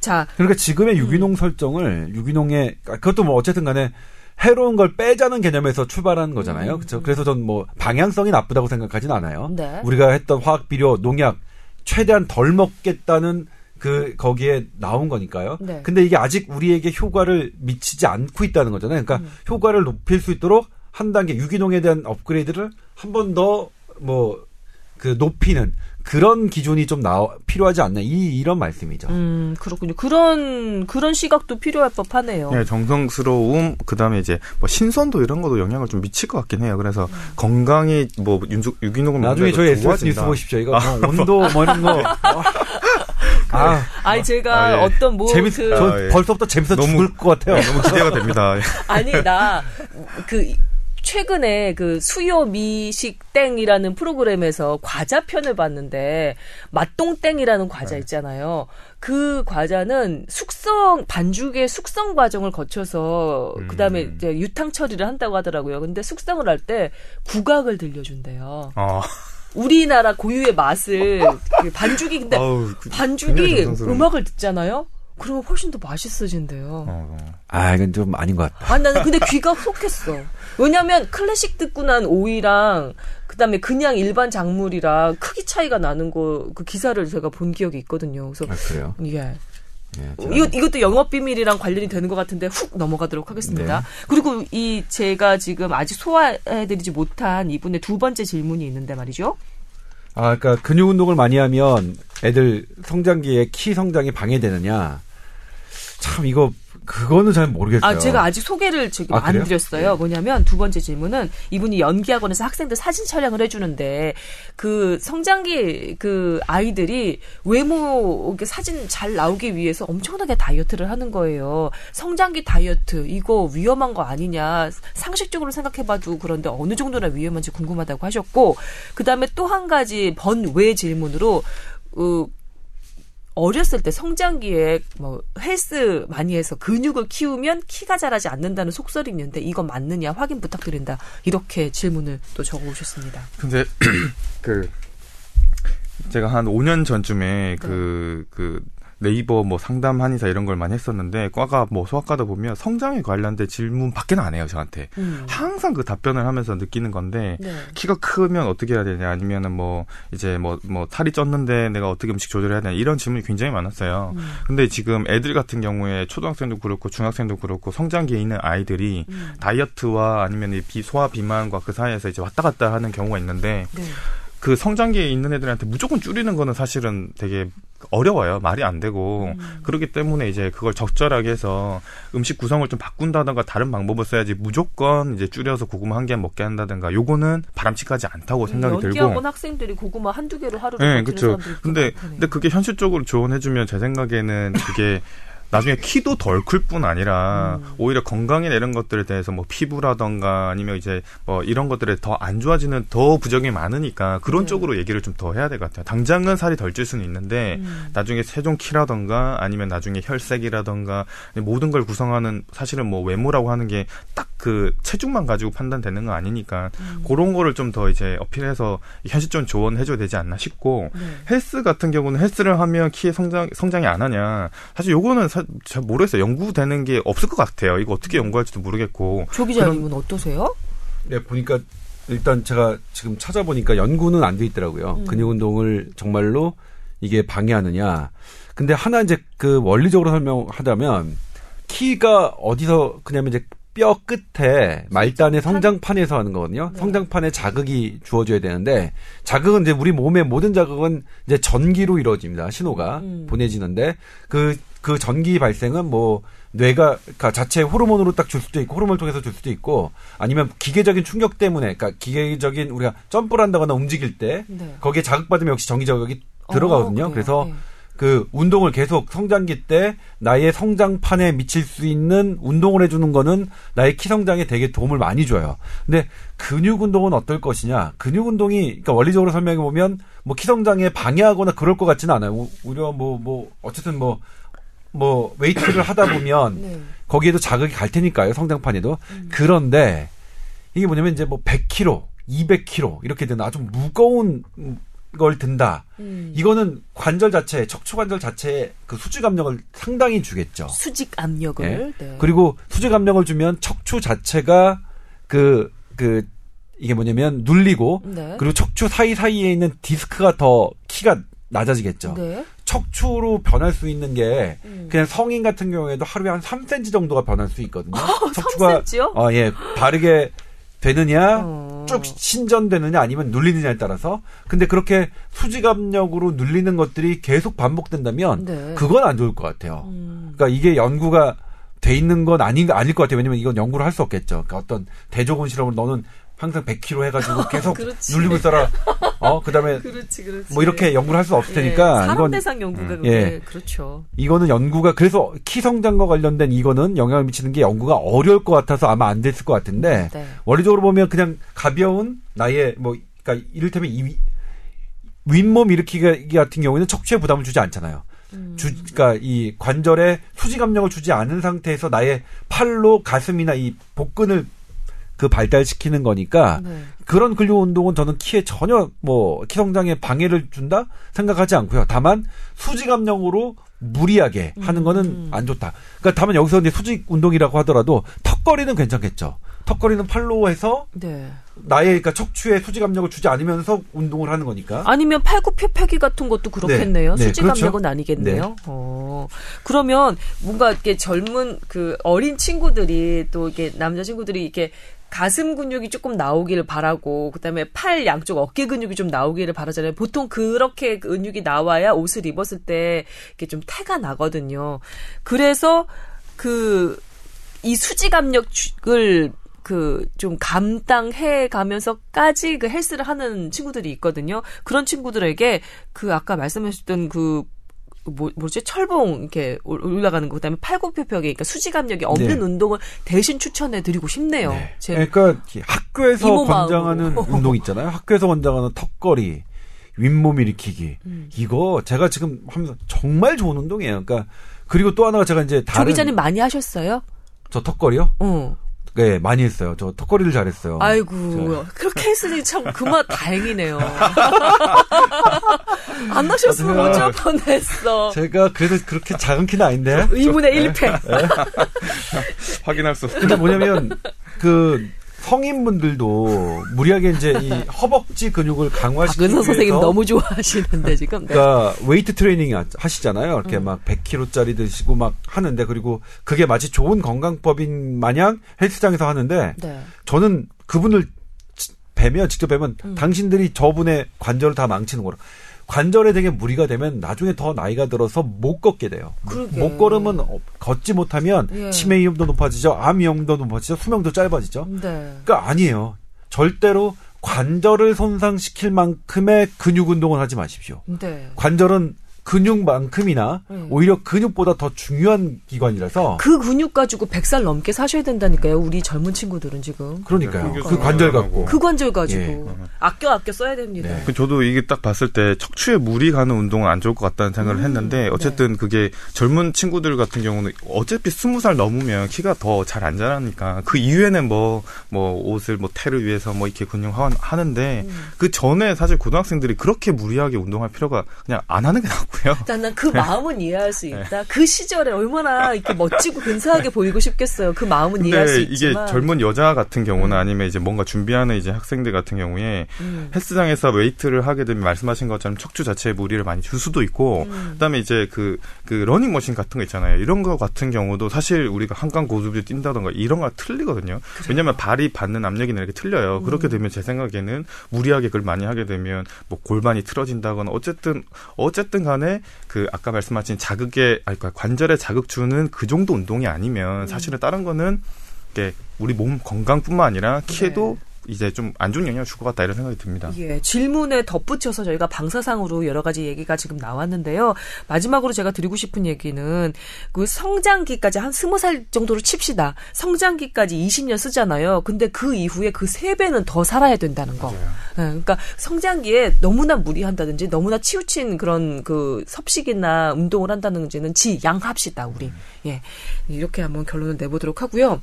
자,
그러니까 지금의 유기농
음.
설정을 유기농에 아, 그것도 뭐 어쨌든 간에 해로운 걸 빼자는 개념에서 출발하는
음.
거잖아요. 그렇죠? 그래서 전 뭐 방향성이 나쁘다고 생각하진 않아요.
네.
우리가 했던 화학 비료, 농약 최대한 덜 먹겠다는 그 거기에 나온 거니까요.
네.
근데 이게 아직 우리에게 효과를 미치지 않고 있다는 거잖아요. 그러니까
음.
효과를 높일 수 있도록 한 단계 유기농에 대한 업그레이드를 한 번 더 뭐 그 높이는 그런 기준이 좀 나와 필요하지 않나 이 이런 말씀이죠.
음, 그렇군요. 그런 그런 시각도 필요할 법하네요.
네, 정성스러움 그다음에 이제 뭐 신선도 이런 것도 영향을 좀 미칠 것 같긴 해요. 그래서 건강이 뭐 윤주, 유기농을
나중에 저희 SBS. 뉴스 보십시오. 이거 뭐 온도 뭐 이런 거 어, (laughs) 아,
아니 제가
아, 예.
어떤 뭐
재밌,
그,
저
아, 예.
벌써부터 재밌어
너무-
죽을 것 같아요.
너무 기대가 됩니다. (laughs)
아니 나 그 최근에 그 수요 미식 땡이라는 프로그램에서 과자 편을 봤는데 맛동땡이라는 과자 있잖아요. 그 과자는 숙성 반죽의 숙성 과정을 거쳐서 그다음에
음.
이제 유탕 처리를 한다고 하더라고요. 근데 숙성을 할 때 국악을 들려준대요.
어,
우리나라 고유의 맛을 그 반죽이 근데
아우, 그-
반죽이 음악을 듣잖아요. 그러면 훨씬 더 맛있어진대요.
어, 어.
아, 이건 좀 아닌 것 같다.
아, 나는 근데 귀가 속했어. 왜냐면 클래식 듣고 난 오이랑 그다음에 그냥 일반 작물이랑 크기 차이가 나는 거 그 기사를 제가 본 기억이 있거든요. 그래서
아, 그래요?
예.
예, 자,
이것, 이것도 영업 비밀이랑 관련이 되는 것 같은데 훅 넘어가도록 하겠습니다.
네.
그리고 이 제가 지금 아직 소화해드리지 못한 이분의 두 번째 질문이 있는데 말이죠.
아, 그러니까 근육 운동을 많이 하면 애들 성장기에 키 성장이 방해되느냐? 참 이거 그거는 잘 모르겠어요.
아, 제가 아직 소개를 지금
아,
안
그래요?
드렸어요. 뭐냐면 두 번째 질문은 이분이 연기학원에서 학생들 사진 촬영을 해주는데 그 성장기 그 아이들이 외모 사진 잘 나오기 위해서 엄청나게 다이어트를 하는 거예요. 성장기 다이어트 이거 위험한 거 아니냐 상식적으로 생각해봐도 그런데 어느 정도나 위험한지 궁금하다고 하셨고 그 다음에 또 한 가지 번외 질문으로 어, 어렸을 때 성장기에 뭐 헬스 많이 해서 근육을 키우면 키가 자라지 않는다는 속설이 있는데 이건 맞느냐 확인 부탁드린다. 이렇게 질문을 또 적어 오셨습니다.
근데 (clears throat) 그 제가 한 5년 전쯤에 그그 네이버 뭐 상담 한의사 이런 걸 많이 했었는데 과가 뭐 소아과다 보면 성장에 관련된 질문 밖에는 안 해요 저한테
음.
항상 그 답변을 하면서 느끼는 건데
네.
키가 크면 어떻게 해야 되냐 아니면은 뭐 이제 뭐뭐 살이 쪘는데 내가 어떻게 음식 조절해야 되냐 이런 질문이 굉장히 많았어요.
음.
근데 지금 애들 같은 경우에 초등학생도 그렇고 중학생도 그렇고 성장기에 있는 아이들이
음.
다이어트와 아니면 이 비, 소화 비만과 그 사이에서 이제 왔다 갔다 하는 경우가 있는데
네.
그 성장기에 있는 애들한테 무조건 줄이는 거는 사실은 되게 어려워요. 말이 안 되고.
음.
그렇기 때문에 이제 그걸 적절하게 해서 음식 구성을 좀 바꾼다던가 다른 방법을 써야지 무조건 이제 줄여서 고구마 한 개 먹게 한다든가 요거는 바람직하지 않다고 생각이 들고.
연기학원 학생들이 고구마 한두 개로 하루를
네.
사람들이
근데. 근데 그게 현실적으로 조언해 주면 제 생각에는 그게 (laughs) 나중에 키도 덜 클 뿐 아니라
음.
오히려 건강이나 이런 것들에 대해서 뭐 피부라던가 아니면 이제 뭐 이런 것들에 더 안 좋아지는 더 부작용이 많으니까 그런
네.
쪽으로 얘기를 좀 더 해야 될 것 같아요. 당장은 살이 덜 찔 수는 있는데
음.
나중에 세종 키라던가 아니면 나중에 혈색이라던가 모든 걸 구성하는 사실은 뭐 외모라고 하는 게 딱 그 체중만 가지고 판단되는 거 아니니까
음.
그런 거를 좀 더 이제 어필해서 현실적인 조언해 줘야 되지 않나 싶고
네.
헬스 같은 경우는 헬스를 하면 키의 성장 성장이 안 하냐 사실 요거는 사, 잘 모르겠어요 연구되는 게 없을 것 같아요 이거 어떻게 연구할지도 모르겠고
조 기자님은 어떠세요?
네, 보니까 일단 제가 지금 찾아보니까 연구는 안 돼 있더라고요.
음.
근육 운동을 정말로 이게 방해하느냐. 근데 하나 이제 그 원리적으로 설명하자면 키가 어디서 그냐면 이제 뼈 끝에 말단의 성장판에서 하는 거거든요.
네.
성장판에 자극이 주어져야 되는데 자극은 이제 우리 몸의 모든 자극은 이제 전기로 이루어집니다. 신호가
음.
보내지는데 그 그 전기 발생은 뭐 뇌가 그러니까 자체 호르몬으로 딱 줄 수도 있고 호르몬을 통해서 줄 수도 있고 아니면 기계적인 충격 때문에 그러니까 기계적인 우리가 점프를 한다거나 움직일 때
네.
거기에 자극 받으면 역시 전기 자극이 들어가거든요.
어?
그래서
네.
그 운동을 계속 성장기 때 나의 성장판에 미칠 수 있는 운동을 해주는 거는 나의 키 성장에 되게 도움을 많이 줘요. 근데 근육 운동은 어떨 것이냐? 근육 운동이 그러니까 원리적으로 설명해 보면 뭐 키 성장에 방해하거나 그럴 것 같지는 않아요. 오- 오히려 뭐뭐 어쨌든 뭐 뭐 웨이트를 하다 보면
네.
거기에도 자극이 갈 테니까요. 성장판에도.
음.
그런데 이게 뭐냐면 이제 뭐 100kg, 200kg 이렇게 되는 아주 무거운 걸 든다.
음.
이거는 관절 자체, 척추 관절 자체에 그 수직 압력을 상당히 주겠죠.
수직 압력을 네.
그리고 수직 압력을 주면 척추 자체가 그, 그, 이게 뭐냐면 눌리고
네.
그리고 척추 사이 사이에 있는 디스크가 더 키가 낮아지겠죠.
네.
척추로 변할 수 있는 게
음.
그냥 성인 같은 경우에도 하루에 한 3cm 정도가 변할 수 있거든요.
어, 3cm요?
어, 예, 바르게 되느냐,
어.
쭉 신전되느냐 아니면 눌리느냐에 따라서. 근데 그렇게 수직 압력으로 눌리는 것들이 계속 반복된다면
네.
그건 안 좋을 것 같아요.
음.
그러니까 이게 연구가 돼 있는 건 아닌 아닐 것 같아요. 왜냐면 이건 연구를 할 수 없겠죠. 그러니까 어떤 대조군 실험을 너는 항상 100kg 해가지고 (laughs) 계속. 눌리고 있어라. 어, 그 다음에. (laughs) 뭐 이렇게 연구를 할 수 없을 테니까
사람
이건
대상 연구가
예.
그게
예.
그렇죠.
이거는 연구가 그래서 키 성장과 관련된 이거는 영향을 미치는 게 연구가 어려울 것 같아서 아마 안 됐을 것 같은데
네.
원리적으로 보면 그냥 가벼운 나의 뭐 그러니까 이를테면 이 위- 윗몸 일으키기 같은 경우에는 척추에 부담을 주지 않잖아요.
음.
주, 그러니까 이 관절에 수직 압력을 주지 않은 상태에서 나의 팔로 가슴이나 이 복근을 그 발달시키는 거니까
네.
그런 근력 운동은 저는 키에 전혀 뭐 키 성장에 방해를 준다 생각하지 않고요. 다만 수직 압력으로 무리하게 하는
음.
거는 안 좋다. 그러니까 다만 여기서 이제 수직 운동이라고 하더라도 턱걸이는 괜찮겠죠. 턱걸이는 팔로 해서
네.
나의 그러니까 척추에 수직 압력을 주지 않으면서 운동을 하는 거니까.
아니면 팔굽혀펴기 같은 것도 그렇겠네요.
네, 네,
수직
그렇죠.
압력은 아니겠네요. 어. 그러면 뭔가 이렇게 젊은 그 어린 친구들이 또 이게 남자 친구들이 이렇게 가슴 근육이 조금 나오기를 바라고 그다음에 팔 양쪽 어깨 근육이 좀 나오기를 바라잖아요. 보통 그렇게 근육이 나와야 옷을 입었을 때 이렇게 좀 태가 나거든요. 그래서 그 이 수직 압력을 그 좀 감당해 가면서까지 그 헬스를 하는 친구들이 있거든요. 그런 친구들에게 그 아까 말씀하셨던 그 뭐, 뭐지? 철봉, 이렇게 올- 올라가는 거, 그 다음에 팔굽혀펴기, 그러니까 수직 압력이 없는
네.
운동을 대신 추천해 드리고 싶네요.
네.
제-
그러니까 이 학교에서 권장하는. (laughs) 운동 있잖아요. 학교에서 권장하는 턱걸이, 윗몸 일으키기.
음.
이거 제가 지금 하면서 정말 좋은 운동이에요. 그러니까 그리고 또 하나가 제가 이제
조
다른
기자님 많이 하셨어요?
저 턱걸이요?
어.
네, 많이 했어요. 저 턱걸이를 잘했어요.
아이고, 그렇게 했으니 참 그만 다행이네요. (laughs) 안 하셨으면
아,
어쩔 뻔했어.
제가 그래도 그렇게 작은 키는 아닌데.
2분의 1패. (laughs)
확인할 수 없어.
근데 뭐냐면 그 성인분들도 무리하게 이제 이 허벅지 근육을 강화시키기
선생님
위해서
너무 좋아하시는데 지금. 네.
그러니까 웨이트 트레이닝 하- 하시잖아요. 이렇게
음.
막 100kg짜리 드시고 막 하는데 그리고 그게 마치 좋은 건강법인 마냥 헬스장에서 하는데
네.
저는 그분을 지- 뵈면 직접 뵈면
음.
당신들이 저분의 관절을 다 망치는 거라. 관절에 되게 무리가 되면 나중에 더 나이가 들어서 못 걷게 돼요.
그러게.
못 걸으면 어, 걷지 못하면
예.
치매 위험도 높아지죠. 암 위험도 높아지죠. 수명도 짧아지죠.
네.
그러니까 아니에요. 절대로 관절을 손상시킬 만큼의 근육 운동을 하지 마십시오.
네.
관절은 근육만큼이나
음.
오히려 근육보다 더 중요한 기관이라서
그 근육 가지고 100살 넘게 사셔야 된다니까요. 우리 젊은 친구들은 지금.
그러니까요.
네,
그 관절 갖고
그 관절 가지고
예.
아껴 아껴 써야 됩니다.
네.
그 저도 이게 딱 봤을 때 척추에 무리 가는 운동은 안 좋을 것 같다는 생각을
음,
했는데 어쨌든 그게 젊은 친구들 같은 경우는 어차피 스무 살 넘으면 키가 더 잘 안 자라니까 그 이후에는 뭐뭐 옷을 뭐 태를 위해서 뭐 이렇게 근육 하- 하는데
음.
그 전에 사실 고등학생들이 그렇게 무리하게 운동할 필요가 그냥 안 하는 게 낫고 요.
일단 (laughs) 난 그 마음은 이해할 수 있다. 그 시절에 얼마나 이렇게 멋지고 근사하게 보이고 싶겠어요. 그 마음은 이해할 수
근데 이게
있지만.
젊은 여자 같은 경우는
음.
아니면 이제 뭔가 준비하는 이제 학생들 같은 경우에
음.
헬스장에서 웨이트를 하게 되면 말씀하신 것처럼 척추 자체에 무리를 많이 줄 수도 있고
음.
그다음에 이제 그, 그 러닝머신 같은 거 있잖아요. 이런 거 같은 경우도 사실 우리가 한강 고수부지 뛴다던가 이런 거 틀리거든요. 왜냐면 발이 받는 압력이나 이렇게 틀려요.
음.
그렇게 되면 제 생각에는 무리하게 그걸 많이 하게 되면 뭐 골반이 틀어진다거나 어쨌든 어쨌든 간에 그 아까 말씀하신 자극에 아니 그러니까 관절에 자극 주는 그 정도 운동이
음.
아니면 사실은 다른 거는 이게 우리 몸 건강뿐만 아니라 키에도
네.
이제 좀 안 좋은 영향을 줄 것 같다 이런 생각이 듭니다.
예, 질문에 덧붙여서 저희가 방사상으로 여러 가지 얘기가 지금 나왔는데요. 마지막으로 제가 드리고 싶은 얘기는 그 성장기까지 한 스무 살 정도로 칩시다. 성장기까지 20년 쓰잖아요. 근데 그 이후에 그 세 배는 더 살아야 된다는 거. 예, 그러니까 성장기에 너무나 무리한다든지 너무나 치우친 그런 그 섭식이나 운동을 한다든지는 지 양합시다, 우리. 예. 이렇게 한번 결론을 내보도록 하고요.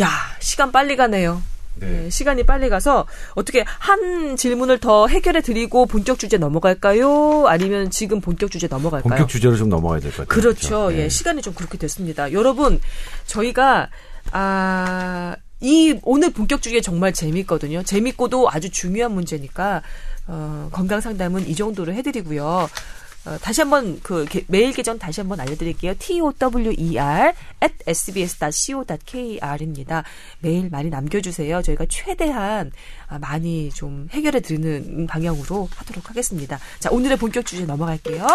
야, 시간 빨리 가네요.
네.
예, 시간이 빨리 가서 어떻게 한 질문을 더 해결해 드리고 본격 주제 넘어갈까요? 아니면 지금 본격 주제 넘어갈까요?
본격 주제로 좀 넘어가야 될 것 같아요.
그렇죠. 예,
네.
시간이 좀 그렇게 됐습니다. 여러분, 저희가 아, 이 오늘 본격 주제 정말 재밌거든요. 재밌고도 아주 중요한 문제니까 어, 건강 상담은 이 정도로 해드리고요. 어, 다시 한번 그 게- 메일 계정 다시 한번 알려드릴게요. t o w e r at sbs.co.kr입니다. 메일 많이 남겨주세요. 저희가 최대한 아, 많이 좀 해결해 드리는 방향으로 하도록 하겠습니다. 자, 오늘의 본격 주제 넘어갈게요.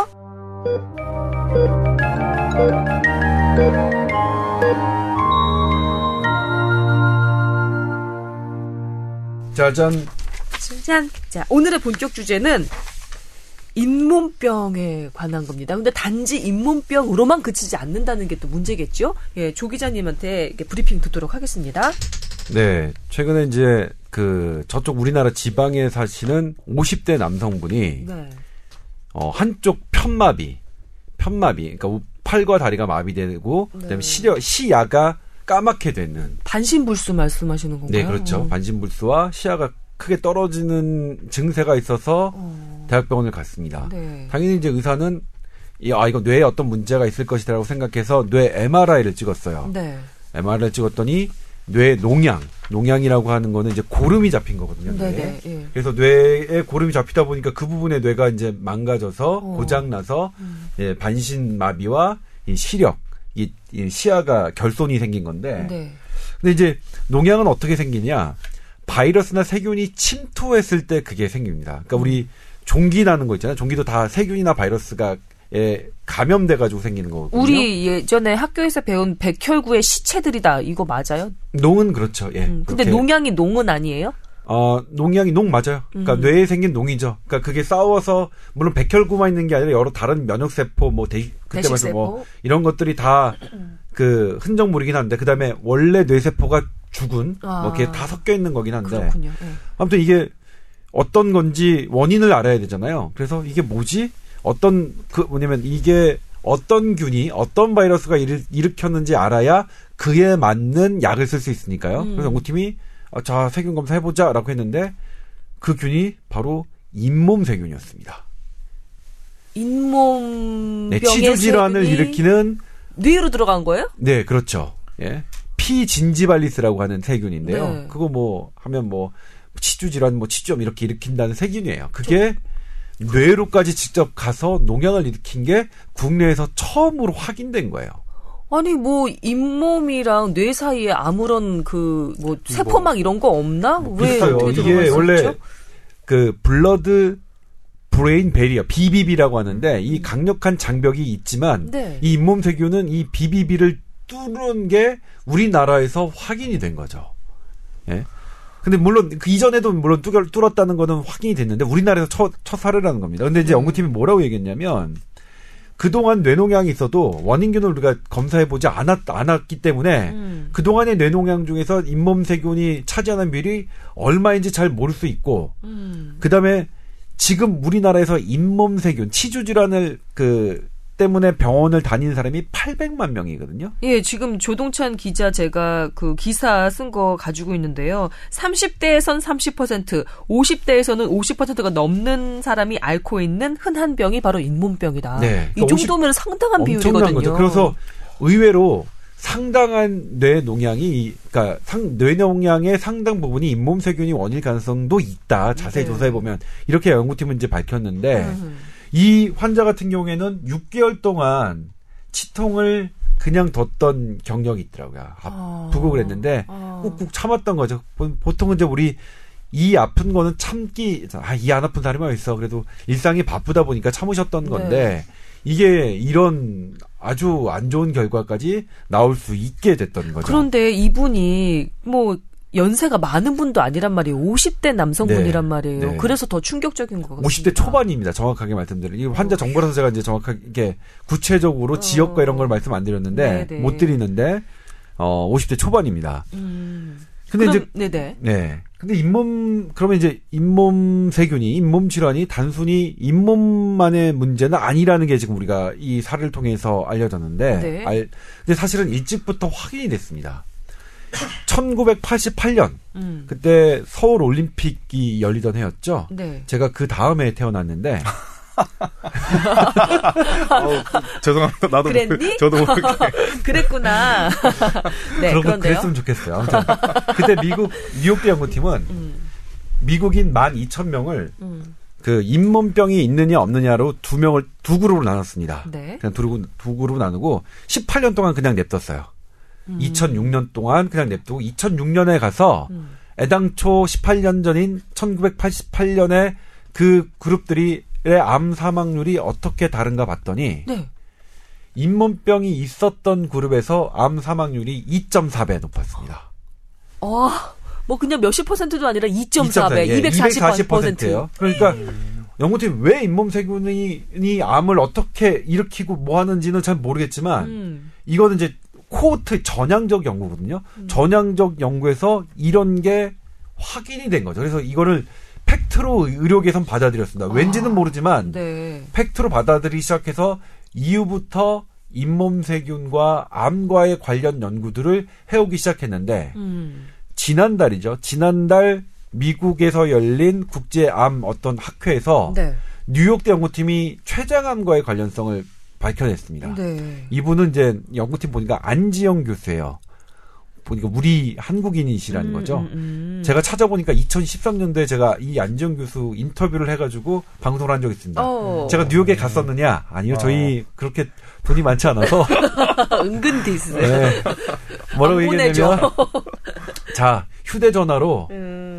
짜잔.
짠. 자, 오늘의 본격 주제는 잇몸병에 관한 겁니다. 근데 단지 잇몸병으로만 그치지 않는다는 게 또 문제겠죠? 예, 조 기자님한테 브리핑 듣도록 하겠습니다.
네. 최근에 이제 그 저쪽 우리나라 지방에 사시는 50대 남성분이
네.
어, 한쪽 편마비, 편마비, 그러니까 우- 팔과 다리가 마비되고
네.
그다음에 시력, 시야가 까맣게 되는.
반신불수 말씀하시는 건가요?
네, 그렇죠.
어.
반신불수와 시야가 크게 떨어지는 증세가 있어서
어.
대학병원을 갔습니다.
네.
당연히 이제 의사는 이, 아 이거 뇌에 어떤 문제가 있을 것이다라고 생각해서 뇌 MRI를 찍었어요.
네.
MRI를 찍었더니 뇌 농양, 농양이라고 하는 거는 이제 고름이 잡힌 거거든요.
네. 네. 예.
그래서 뇌에 고름이 잡히다 보니까 그 부분에 뇌가 이제 망가져서
어.
고장 나서
음.
예, 반신 마비와 이 시력, 이, 이 시야가 결손이 생긴 건데.
네.
근데 이제 농양은 어떻게 생기냐? 바이러스나 세균이 침투했을 때 그게 생깁니다. 그러니까 우리 종기 나는 거 있잖아요. 종기도 다 세균이나 바이러스가 예, 감염돼 가지고 생기는 거거든요.
우리 예전에 학교에서 배운 백혈구의 시체들이다. 이거 맞아요?
농은 그렇죠. 예.
음, 근데. 농양이 농은 아니에요?
어, 농양이 농 맞아요. 그러니까
음.
뇌에 생긴 농이죠. 그러니까 그게 싸워서 물론 백혈구만 있는 게 아니라 여러 다른 면역 세포 뭐 대, 그때 말씀. 뭐 이런 것들이 다 그 흔적물이긴 한데 그다음에 원래 뇌 세포가 죽은
아.
뭐 이렇게 다 섞여 있는 거긴 한데
그렇군요. 예.
아무튼 이게 어떤 건지 원인을 알아야 되잖아요. 그래서 이게 뭐지? 어떤 그 뭐냐면 이게 어떤 균이 어떤 바이러스가 일, 일으켰는지 알아야 그에 맞는 약을 쓸 수 있으니까요.
음.
그래서 연구팀이 아, 자 세균 검사 해보자라고 했는데 그 균이 바로 잇몸 세균이었습니다.
잇몸병의
네, 치주 질환을 일으키는
뇌로 들어간 거예요?
네 그렇죠. 예. 피진지발리스라고 하는 세균인데요.
네.
그거 뭐 하면 뭐 치주 질환, 뭐 치주염 이렇게 일으킨다는 세균이에요. 그게 뇌로까지 직접 가서 농양을 일으킨 게 국내에서 처음으로 확인된 거예요.
아니 뭐 잇몸이랑 뇌 사이에 아무런 그 뭐 세포막 이런 거 없나?
왜뭐 비슷해요.
어떻게
이게 원래? 그 blood brain barrier BBB라고 하는데 이 강력한 장벽이 있지만
네.
이 잇몸 세균은 이 BBB를 뚫은 게 우리나라에서 확인이 된 거죠. 예. 근데 물론 그 이전에도 물론 뚫, 뚫었다는 거는 확인이 됐는데 우리나라에서 첫, 첫 사례라는 겁니다. 근데 이제
음.
연구팀이 뭐라고 얘기했냐면 그동안 뇌농양이 있어도 원인균을 우리가 검사해 보지 않았, 않았기 때문에
음.
그동안의 뇌농양 중에서 잇몸 세균이 차지하는 비율이 얼마인지 잘 모를 수 있고
음.
그다음에 지금 우리나라에서 잇몸 세균 치주 질환을 그 때문에 병원을 다니는 사람이 800만 명이거든요.
예, 지금 조동찬 기자 제가 그 기사 쓴 거 가지고 있는데요. 30대에선 30%, 50대에서는 50%가 넘는 사람이 앓고 있는 흔한 병이 바로 잇몸병이다.
네.
이
그러니까
정도면 상당한 비율이거든요.
거죠. 그래서 의외로 상당한 뇌 농양이 이- 그러니까 상, 뇌 농양의 상당 부분이 잇몸 세균이 원일 가능성도 있다. 자세히
네.
조사해 보면 이렇게 연구팀은 이제 밝혔는데
음.
이 환자 같은 경우에는 6개월 동안 치통을 그냥 뒀던 경력이 있더라고요.
아.
아프고 그랬는데
아.
꾹꾹 참았던 거죠. 보- 보통은 이제 우리 이 아픈 거는 참기 아 이 안 아픈 사람이 어디 있어. 그래도 일상이 바쁘다 보니까 참으셨던 건데 이게 이런 아주 안 좋은 결과까지 나올 수 있게 됐던 거죠.
그런데 이분이 뭐 연세가 많은 분도 아니란 말이에요. 50대 남성분이란
네.
말이에요.
네.
그래서 더 충격적인 것 같습니다.
50대 초반입니다. 정확하게 말씀드리면 이 환자 정보라서 제가 이제 정확하게 구체적으로
어.
지역과 이런 걸 말씀 안 드렸는데
네네.
못 드리는데 어 50대 초반입니다.
음.
근데
그럼,
이제
네네.
네. 근데 잇몸 그러면 이제 잇몸 세균이 잇몸 질환이 단순히 잇몸만의 문제는 아니라는 게 지금 우리가 이 사례를 통해서 알려졌는데
네.
알, 근데 사실은 일찍부터 확인이 됐습니다. 1988년
음.
그때 서울 올림픽이 열리던 해였죠.
네.
제가 그 다음에 태어났는데 (laughs)
어, 죄송합니다. 나도
그랬니?
모르- (laughs) 저도 모르게. (laughs)
그랬구나. 네,
그런. 그랬으면 좋겠어요. 아무튼 그때 미국 뉴욕대 연구팀은
음,
미국인 12,000명을
음.
그 잇몸병이 있느냐 없느냐로 두 명을 두 그룹으로 나눴습니다.
네.
그냥 두 그룹 두 그룹 나누고 18년 동안 그냥 냅뒀어요. 2006년 동안 그냥 냅두고 2006년에 가서
음.
애당초 18년 전인 1988년에 그 그룹들이 의 암 사망률이 어떻게 다른가 봤더니
네.
잇몸병이 있었던 그룹에서 암 사망률이 2.4배 높았습니다.
아, 뭐 그냥 몇십 퍼센트도 아니라 2.4배,
2.4, 예,
240%.
예요 그러니까 연구팀 왜 잇몸 세균이 이 암을 어떻게 일으키고 뭐 하는지는 잘 모르겠지만
음.
이거는 이제 코호트 전향적 연구거든요. 전향적 연구에서 이런 게 확인이 된 거죠. 그래서 이거를 팩트로 의료계에선 받아들였습니다. 왠지는 모르지만
네.
팩트로 받아들이기 시작해서 이후부터 잇몸 세균과 암과의 관련 연구들을 해오기 시작했는데
음.
지난달이죠. 지난달 미국에서 열린 국제암 어떤 학회에서
네.
뉴욕대 연구팀이 췌장암과의 관련성을 밝혀냈습니다.
네.
이분은 이제 연구팀 보니까 안지영 교수예요. 보니까 우리 한국인이시라는
음,
거죠.
음, 음.
제가 찾아보니까 2013년도에 제가 이 안지영 교수 인터뷰를 해가지고 방송을 한 적이 있습니다.
어.
제가 뉴욕에 갔었느냐? 아니요, 저희 그렇게 돈이 많지 않아서. (laughs)
은근 디스.
네. 뭐라고
안
얘기했냐면, 자, 휴대전화로
음.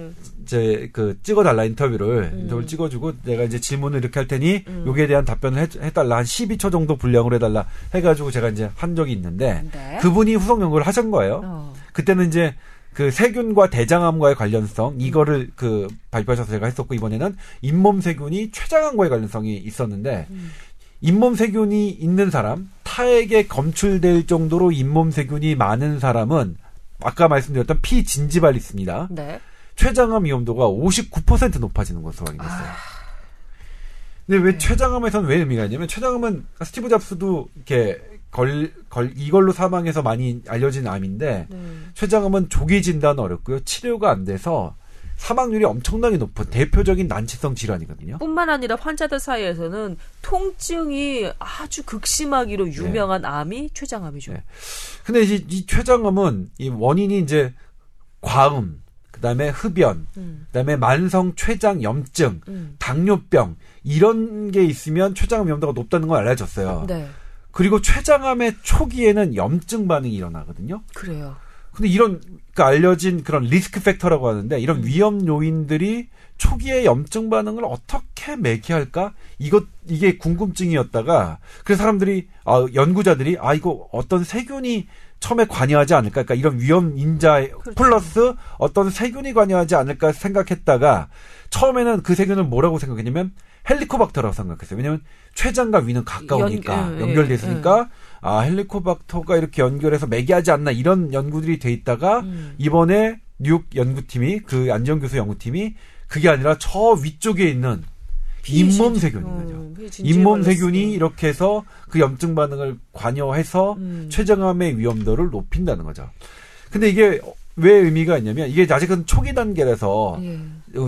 이제 그 찍어달라 인터뷰를
음.
인터뷰를 찍어주고 내가 이제 질문을 이렇게 할 테니
음.
여기에 대한 답변을 해, 해달라 한 12초 정도 분량으로 해달라 해가지고 제가 이제 한 적이 있는데
네.
그분이 후속 연구를 하신 거예요.
어.
그때는 이제 그 세균과 대장암과의 관련성 이거를 그 발표하셔서 제가 했었고 이번에는 잇몸 세균이 췌장암과의 관련성이 있었는데
음.
잇몸 세균이 있는 사람 타에게 검출될 정도로 잇몸 세균이 많은 사람은 아까 말씀드렸던 피진지발리스입니다.
네.
췌장암 위험도가 59% 높아지는 것으로 확인됐어요. 근데 왜 췌장암에서는 왜 의미가 있냐면 췌장암은 스티브 잡스도 이렇게 걸, 걸 이걸로 사망해서 많이 알려진 암인데
네.
췌장암은 조기 진단 어렵고요. 치료가 안 돼서 사망률이 엄청나게 높은 대표적인 난치성 질환이거든요.
뿐만 아니라 환자들 사이에서는 통증이 아주 극심하기로 유명한 암이 췌장암이죠.
네. 근데 이제 이 췌장암은 이 원인이 이제 과음, 그다음에 흡연,
음.
그다음에 만성 췌장 염증,
음.
당뇨병 이런 게 있으면 췌장암 위험도가 높다는 걸 알려졌어요.
네.
그리고 췌장암의 초기에는 염증 반응이 일어나거든요.
그래요.
근데 이런 그러니까 알려진 그런 리스크 팩터라고 하는데 이런
음.
위험 요인들이 초기에 염증 반응을 어떻게 매개할까? 이것 이게 궁금증이었다가 그래서 사람들이 아, 연구자들이 아 이거 어떤 세균이 처음에 관여하지 않을까? 그러니까 이런 위험 인자
그렇죠.
플러스 어떤 세균이 관여하지 않을까 생각했다가 처음에는 그 세균을 뭐라고 생각했냐면 헬리코박터라고 생각했어요. 왜냐하면 췌장과 위는 가까우니까
연- 예,
연결돼 있으니까 아 헬리코박터가 이렇게 연결해서 매개하지 않나 이런 연구들이 돼 있다가
음.
이번에 뉴욕 연구팀이 그 안지영 교수 연구팀이 그게 아니라 저 위쪽에 있는 잇몸 세균인 거죠.
음,
잇몸 세균이 이렇게 해서 그 염증 반응을 관여해서
음.
췌장암의 위험도를 높인다는 거죠. 근데 이게 왜 의미가 있냐면 이게 아직은 초기 단계라서
예.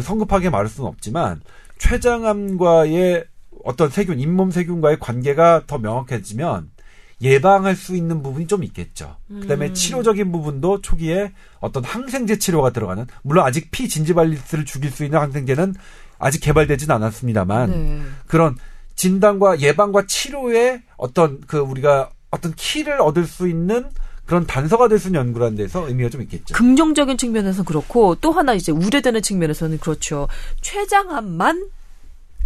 성급하게 말할 수는 없지만 췌장암과의 어떤 세균, 잇몸 세균과의 관계가 더 명확해지면 예방할 수 있는 부분이 좀 있겠죠. 그다음에
음.
치료적인 부분도 초기에 어떤 항생제 치료가 들어가는 물론 아직 피진지발리스를 죽일 수 있는 항생제는 아직 개발되진 않았습니다만
네.
그런 진단과 예방과 치료에 어떤 그 우리가 어떤 키를 얻을 수 있는 그런 단서가 될 수 있는 연구라는 데서 의미가 좀 있겠죠.
긍정적인 측면에서 그렇고 또 하나 이제 우려되는 측면에서는 그렇죠. 췌장암만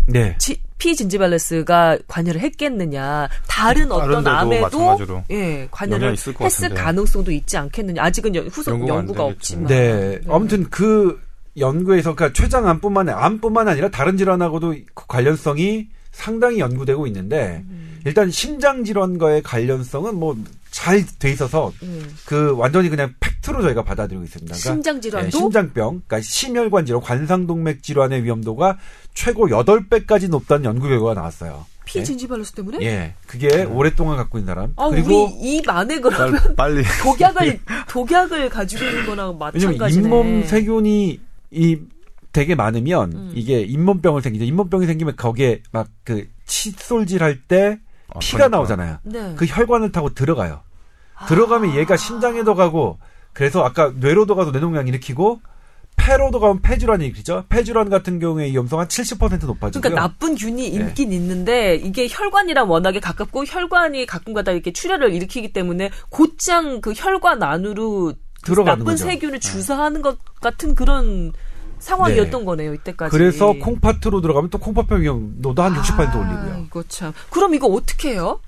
네.
지, 피진지발레스가 관여를 했겠느냐. 다른 어떤
다른 데도
암에도 예, 관여를 했을
같은데.
가능성도 있지 않겠느냐. 아직은 연- 후속
연구가.
없지만.
네. 아무튼 그 연구에서 그러니까 췌장암뿐만 아니라 암뿐만 아니라 다른 질환하고도 그 관련성이 상당히 연구되고 있는데
음.
일단 심장 질환과의 관련성은 뭐 잘 돼 있어서
예.
그 완전히 그냥 팩트로 저희가 받아들이고 있습니다. 그러니까
심장 질환도
네, 심장병, 그러니까 심혈관 질환, 관상동맥 질환의 위험도가 최고 8배까지 높다는 연구 결과가 나왔어요.
피 진지발레스 때문에?
예. 예. 그게 오랫동안 갖고 있는 사람.
아,
그리고
우리 입 안에 그러면
빨리, 빨리
독약을 (laughs) 독약을 가지고 있는 거나
왜냐면
마찬가지네.
잇몸 세균이 이 되게 많으면
음.
이게 잇몸병을 생기죠. 잇몸병이 생기면 거기에 막 그 칫솔질 할 때
아,
피가
그러니까.
나오잖아요.
네.
그 혈관을 타고 들어가요.
아.
들어가면 얘가 심장에도 가고 그래서 아까 뇌로도 가도 뇌동양 일으키고 폐로도 가면 폐질환이 일으키죠. 폐질환 같은 경우에 위험성 한 70% 높아지고요.
그러니까 나쁜 균이
네.
있긴 있는데 이게 혈관이랑 워낙에 가깝고 혈관이 가끔가다 이렇게 출혈을 일으키기 때문에 곧장 그 혈관 안으로 그
들어가는
나쁜
거죠.
세균을 주사하는 것 같은 그런 상황이었던
네.
거네요 이때까지.
그래서 콩팥으로 들어가면 또 콩팥병 위험도도 한 60%
아,
올리고요.
이거 참. 그럼 이거 어떻게 해요?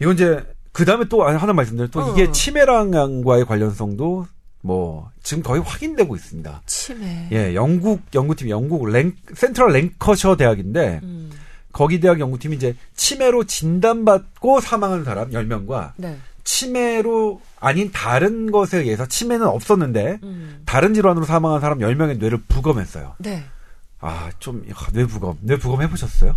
이건 이제 그 다음에 또 하나 말씀드려요. 또
어.
이게 치매랑과의 관련성도 뭐 지금 거의 확인되고 있습니다.
치매.
예, 영국 연구팀 영국 랭 센트럴 랭커셔 대학인데
음.
거기 대학 연구팀이 이제 치매로 진단받고 사망한 사람 10명과
네.
치매로 아닌 다른 것에 의해서 치매는 없었는데
음.
다른 질환으로 사망한 사람 10명의 뇌를 부검했어요.
네.
아, 좀 야, 뇌 부검. 뇌 부검 해 보셨어요?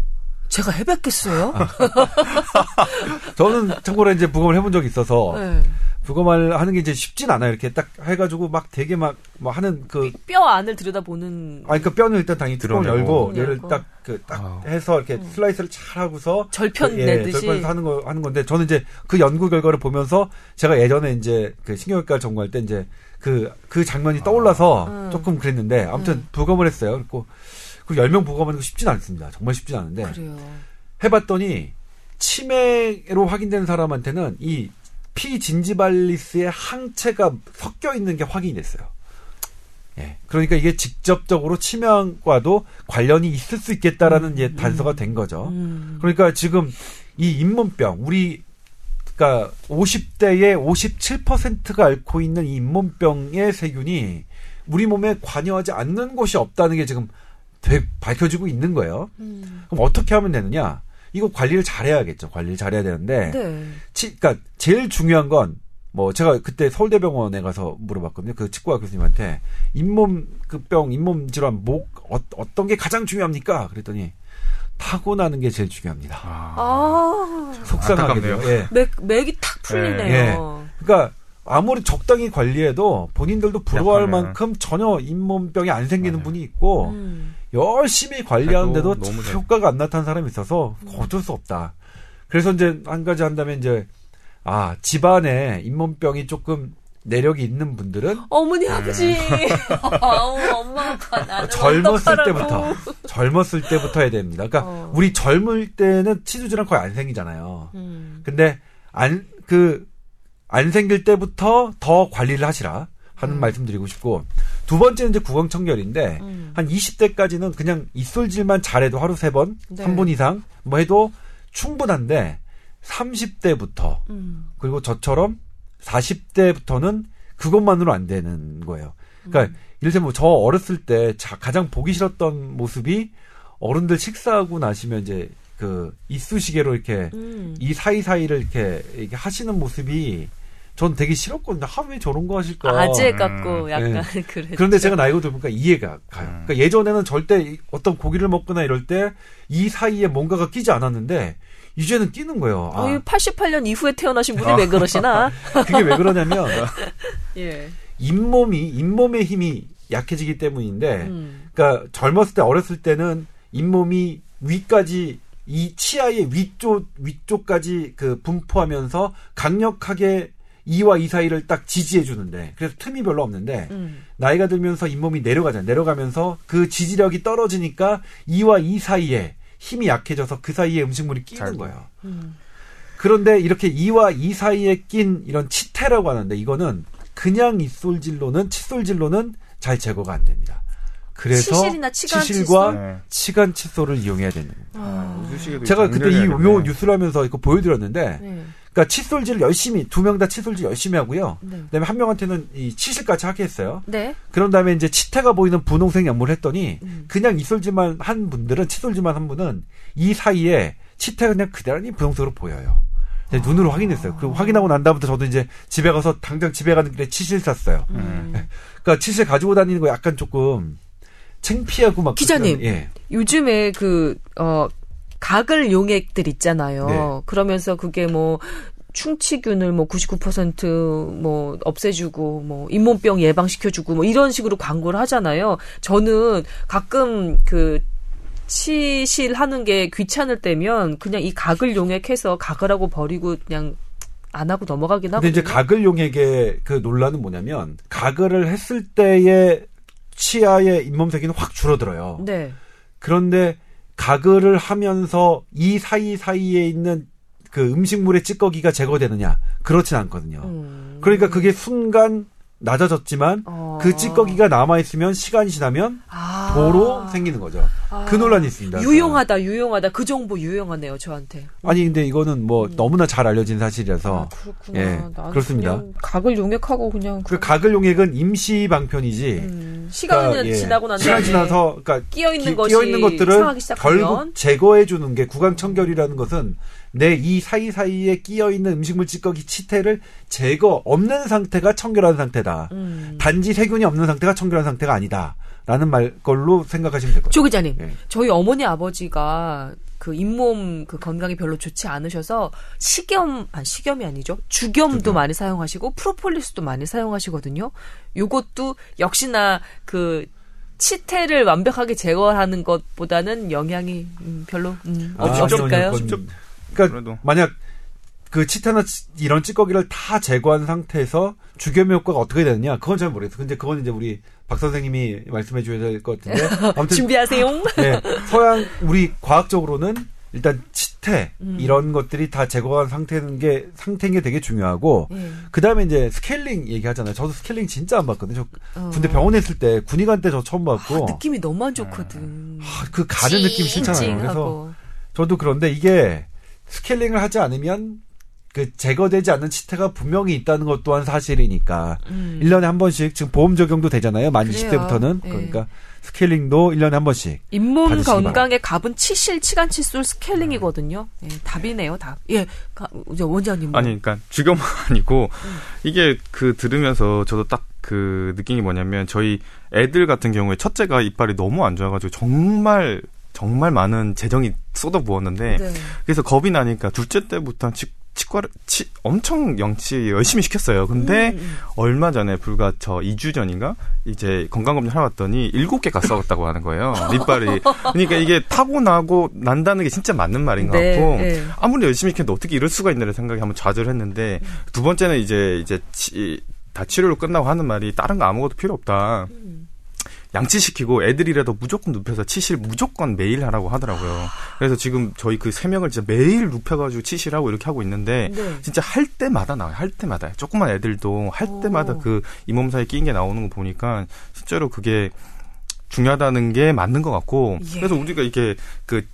제가 해봤겠어요?
아. (laughs) 저는 참고로 이제 부검을 해본 적이 있어서
네.
부검을 하는 게 이제 쉽진 않아요. 이렇게 딱 해가지고 막 되게 막, 뭐 하는 그,
뼈 안을 들여다보는
아니, 그 뼈는 일단 당연히
드러내고.
열고, 뇌를
열고.
딱, 그, 딱
아.
해서 이렇게 슬라이스를 잘 하고서.
절편
그, 예,
내듯이.
절편해서 하는 거, 하는 건데, 저는 이제 그 연구 결과를 보면서 제가 예전에 이제 그 신경외과 전공할 때 이제 그, 그 장면이 떠올라서
음.
조금 그랬는데, 아무튼
음.
부검을 했어요. 그리고, 그 10명 부검하는 거 쉽진 않습니다. 정말 쉽진 않은데.
그래요.
해봤더니 치매로 확인된 사람한테는 이 피진지발리스의 항체가 섞여 있는 게 확인이 됐어요. 예. 그러니까 이게 직접적으로 치명과도 관련이 있을 수 있겠다라는 이제 단서가 된 거죠.
음.
그러니까 지금 이 잇몸병 우리 그러니까 50대의 57%가 앓고 있는 이 잇몸병의 세균이 우리 몸에 관여하지 않는 곳이 없다는 게 지금 되- 밝혀지고 있는 거예요.
음.
그럼 어떻게 하면 되느냐? 이거 관리를 잘해야겠죠. 관리를 잘해야 되는데,
네.
치, 그러니까 제일 중요한 건 뭐 제가 그때 서울대병원에 가서 물어봤거든요. 그 치과 교수님한테 잇몸 그 병 잇몸 질환 목 어, 어떤 게 가장 중요합니까? 그랬더니 타고나는 게 제일 중요합니다.
아,
아.
속상하게도.
안타깝네요.
예.
맥, 맥이 탁 풀리네요.
예. 그러니까 아무리 적당히 관리해도 본인들도 부러워할
약하면.
만큼 전혀 잇몸병이 안 생기는
맞아요.
분이 있고
음.
열심히 관리하는데도
그래도 너무 잘-
효과가 안 나타난 사람이 있어서 어쩔 수 없다. 그래서 이제 한 가지 한다면 이제 아 집안에 잇몸병이 조금 내력이 있는 분들은
어머니, 아버지. 아우, 엄마, 아빠, 나는
젊었을
어떡하라고.
때부터 젊었을 때부터 해야 됩니다. 그러니까
어.
우리 젊을 때는 치주 질환 거의 안 생기잖아요.
음.
근데 안 그안 생길 때부터 더 관리를 하시라 하는
음.
말씀드리고 싶고 두 번째는 이제 구강청결인데
음.
한 20대까지는 그냥 입술질만 잘해도 하루 세 번,
네.
삼 3분 이상 뭐 해도 충분한데 30대부터
음.
그리고 저처럼 40대부터는 그것만으로 안 되는 거예요. 그러니까
음.
이를테면 저 어렸을 때 자- 가장 보기 싫었던 모습이 어른들 식사하고 나시면 이제 그 이쑤시개로 이렇게
음.
이 사이사이를 이렇게, 이렇게 하시는 모습이 전 되게 싫었거든요. 하왜 저런 거 하실까?
아재
음.
같고 약간
네. (laughs)
그랬죠.
그런데 제가 나이가 들보니까 이해가 가요.
음.
그러니까 예전에는 절대 이- 어떤 고기를 먹거나 이럴 때 이 사이에 뭔가가 끼지 않았는데 이제는 끼는 거예요. 아,
어이, 88년 이후에 태어나신 분이 왜 그러시나? (laughs)
그게 왜 그러냐면 (laughs)
예.
잇몸이 잇몸의 힘이 약해지기 때문인데
음.
그러니까 젊었을 때 어렸을 때는 잇몸이 위까지 이 치아의 위쪽 위쪽까지 그 분포하면서 강력하게 이와 이 사이를 딱 지지해 주는데 그래서 틈이 별로 없는데
음.
나이가 들면서 잇몸이 내려가잖아요. 내려가면서 그 지지력이 떨어지니까 이와 이 사이에 힘이 약해져서 그 사이에 음식물이 끼는
잘
거예요.
음.
그런데 이렇게 이와 이 사이에 낀 이런 치태라고 하는데 이거는 그냥 입술질로는 칫솔질로는 잘 제거가 안 됩니다. 그래서
치실이나 치간
치실과
칫솔? 네.
치간 칫솔을 이용해야 되는 거예요.
아.
이쑤시개도
제가 그때 이. 요 뉴스를 하면서 이거 보여드렸는데,
네.
그러니까 칫솔질 열심히 두 명 다 칫솔질 열심히 하고요.
네.
그다음에 한 명한테는 이 치실까지 하게 했어요.
네.
그런 다음에 이제 치태가 보이는 분홍색 약물을 했더니
음.
그냥 이솔질만 한 분들은 칫솔질만 한 분은 이 사이에 치태가 그냥 그대로 분홍색으로 보여요. 근데 눈으로 확인했어요. 그 확인하고 난 다음부터 저도 이제 집에 가서 당장 집에 가는 길에 치실 샀어요.
음.
그러니까 치실 가지고 다니는 거 약간 조금 창피하고 막
기자님.
그런- 예.
요즘에 그, 어, 가글 용액들 있잖아요.
네.
그러면서 그게 뭐, 충치균을 뭐 99%뭐 없애주고 뭐 잇몸병 예방시켜주고 뭐 이런 식으로 광고를 하잖아요. 저는 가끔 그 치실하는 게 귀찮을 때면 그냥 이 가글 용액해서 가글하고 버리고 그냥 안 하고 넘어가긴
근데
하거든요.
이제 가글 용액의 그 논란은 뭐냐면 가글을 했을 때의 치아의 잇몸 색이 확 줄어들어요.
네.
그런데 가글을 하면서 이 사이 사이에 있는 그 음식물의 찌꺼기가 제거되느냐? 그렇진 않거든요.
음.
그러니까 그게 순간 낮아졌지만
어.
그 찌꺼기가 남아 있으면 시간이 지나면
아.
도로 생기는 거죠. 그 논란이 있습니다.
유용하다, 유용하다. 그 정보 유용하네요, 저한테.
아니 근데 이거는 뭐 너무나 잘 알려진 사실이라서
아, 그렇구나.
예, 그렇습니다.
각을 용액하고 그냥
그 가글 용액은 임시 방편이지.
음, 시간은
그러니까, 예,
지나고 난
시간
다음에
지나서 그러니까
끼어 있는
기-
것이
끼어 있는 것들을 결국 제거해 주는 게 구강 청결이라는 것은 내이 사이 사이에 끼어 있는 음식물 찌꺼기 치태를 제거 없는 상태가 청결한 상태다.
음.
단지 세균이 없는 상태가 청결한 상태가 아니다. 라는 말 걸로 생각하시면 될 거예요.
조 기자님,
예.
저희 어머니 아버지가 그 잇몸 그 건강이 별로 좋지 않으셔서 식염, 아 식염이 아니죠. 주겸도
주겸.
많이 사용하시고 프로폴리스도 많이 사용하시거든요. 요것도 역시나 그 치태를 완벽하게 제거하는 것보다는 영향이 음, 별로 음,
아,
없을까요?
직접
그러니까
그래도.
만약 그 치태나 치- 이런 찌꺼기를 다 제거한 상태에서 주겸 효과가 어떻게 되느냐 그건 잘 모르겠어요. 근데 그건 이제 우리 박 선생님이 말씀해 주셔야 될 것 같은데 (laughs) 아무튼
준비하세요. (laughs)
네, 서양 우리 과학적으로는 일단 치태
음.
이런 것들이 다 제거한 상태인 게 상태인 게 되게 중요하고
예.
그 다음에 이제 스케일링 얘기하잖아요. 저도 스케일링 진짜 안 받았거든요. 저
어.
군대 병원에 있을 때 군의관 때 저 처음
아,
봤고
느낌이 너무 안 좋거든.
아, 그 가는 느낌 싫잖아요. 그래서. 저도 그런데 이게 스케일링을 하지 않으면 그 제거되지 않는 치태가 분명히 있다는 것 또한 사실이니까
음.
1년에 한 번씩 지금 보험 적용도 되잖아요. 만
그래요.
20대부터는
예.
그러니까 스케일링도 1년에 한 번씩
잇몸 건강의 답은 치실, 치간, 칫솔, 스케일링이거든요. 예, 답이네요, 답. 예, 가, 이제 원장님. 뭐.
아니, 그러니까 주겸은 (laughs) 아니고 이게 그 들으면서 저도 딱 그게 뭐냐면 저희 애들 같은 경우에 첫째가 이빨이 너무 안 좋아가지고 정말 정말 많은 재정이 쏟아 부었는데
네.
그래서 겁이 나니까 둘째 때부터 치, 치과를 치, 엄청 양치 열심히 시켰어요. 근데
음, 음.
얼마 전에 불과 저 2주 전인가 이제 건강검진 하러 왔더니 7개가 썩었다고 하는 거예요. 이빨이. 그러니까 이게 타고나고 난다는 게 진짜 맞는 말인 것
네,
같고
네.
아무리 열심히 했는데 어떻게 이럴 수가 있나를 생각이 한번 좌절을 했는데 두 번째는 이제 이제 치, 다 치료로 끝나고 하는 말이 다른 거 아무것도 필요 없다.
음.
양치시키고 애들이라도 무조건 눕혀서 치실 무조건 매일 하라고 하더라고요. 그래서 지금 저희 그 세 명을 진짜 매일 눕혀가지고 치실하고 이렇게 하고 있는데
네.
진짜 할 때마다 나와요. 할 때마다. 조그만 애들도 할
오.
때마다 그 잇몸 사이에 끼인 게 나오는 거 보니까 실제로 그게 중요하다는 게 맞는 것 같고
예.
그래서 우리가 이게 그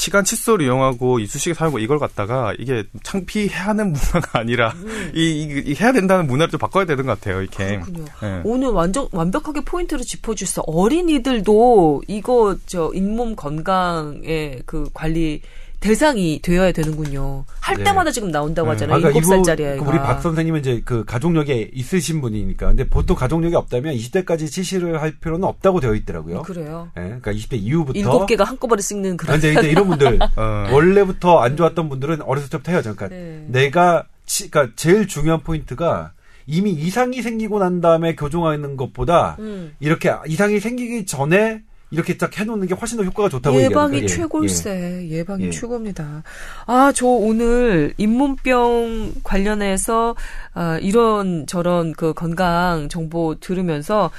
시간 칫솔 이용하고 이쑤시개 사용하고 이걸 갖다가 이게 창피해하는 (laughs) 문화가 아니라 이, 이, 이 해야 된다는 문화를 좀 바꿔야 되는 것 같아요. 이렇게.
음. 그렇군요.
예.
오늘 완전 완벽하게 포인트를 짚어주셔서 어린이들도 이거 저 잇몸 건강의 그 관리 대상이 되어야 되는군요. 할
네.
때마다 지금 나온다고
네.
하잖아요.
아까
일곱
이분,
살짜리
그
아이가.
우리 박 선생님은 이제 그 가족력이 있으신 분이니까. 근데 보통 가족력이 없다면 20대까지 치실을 할 필요는 없다고 되어 있더라고요.
그래요.
예, 그러니까 20대 이후부터.
일곱 개가 한꺼번에 씹는
아,
그런.
이제, 이제 이런 분들
어. (laughs)
원래부터 안 좋았던 분들은 어렸을 때부터 해야죠. 그러니까
네.
내가 치, 그러니까 제일 중요한 포인트가 이미 이상이 생기고 난 다음에 교정하는 것보다
음.
이렇게 이상이 생기기 전에 이렇게 딱 해놓는 게 훨씬 더 효과가 좋다고
예방이
얘기하니까. 예,
최골세. 예. 방이
예.
최고입니다. 아, 저 오늘 잇몸병 관련해서 아, 이런 저런 그 건강 정보 들으면서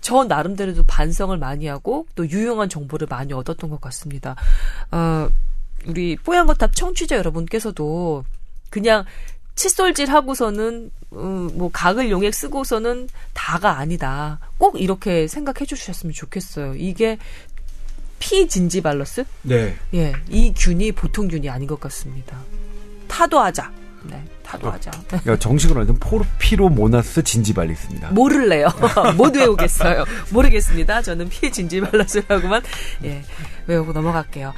저 나름대로도 반성을 많이 하고 또 유용한 정보를 많이 얻었던 것 같습니다. 아, 우리 뽀얀거탑 청취자 여러분께서도 그냥 칫솔질 하고서는 음, 뭐 각을 용액 쓰고서는 다가 아니다. 꼭 이렇게 생각해 주셨으면 좋겠어요. 이게 P. gingivalis?
네.
예, 이 균이 보통 균이 아닌 것 같습니다. 타도하자. 네, 타도하자.
그러니까 정식으로 하면 Porphyromonas gingivalis입니다.
모를래요. (laughs) 못 외우겠어요. 모르겠습니다. 저는 P. gingivalis라고만 예 외우고 넘어갈게요.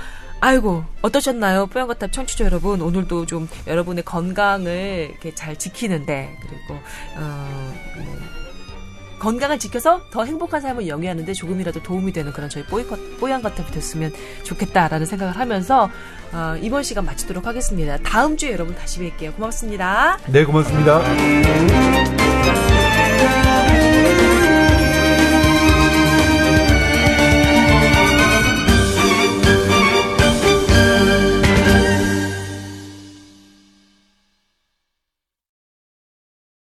아이고 어떠셨나요, 뽀얀거탑 청취자 여러분? 오늘도 좀 여러분의 건강을 이렇게 잘 지키는데 그리고 어, 뭐, 건강을 지켜서 더 행복한 삶을 영위하는데 조금이라도 도움이 되는 그런 저희 뽀얀- 뽀얀거탑이 됐으면 좋겠다라는 생각을 하면서 어, 이번 시간 마치도록 하겠습니다. 다음 주에 여러분 다시 뵐게요. 고맙습니다.
네, 고맙습니다.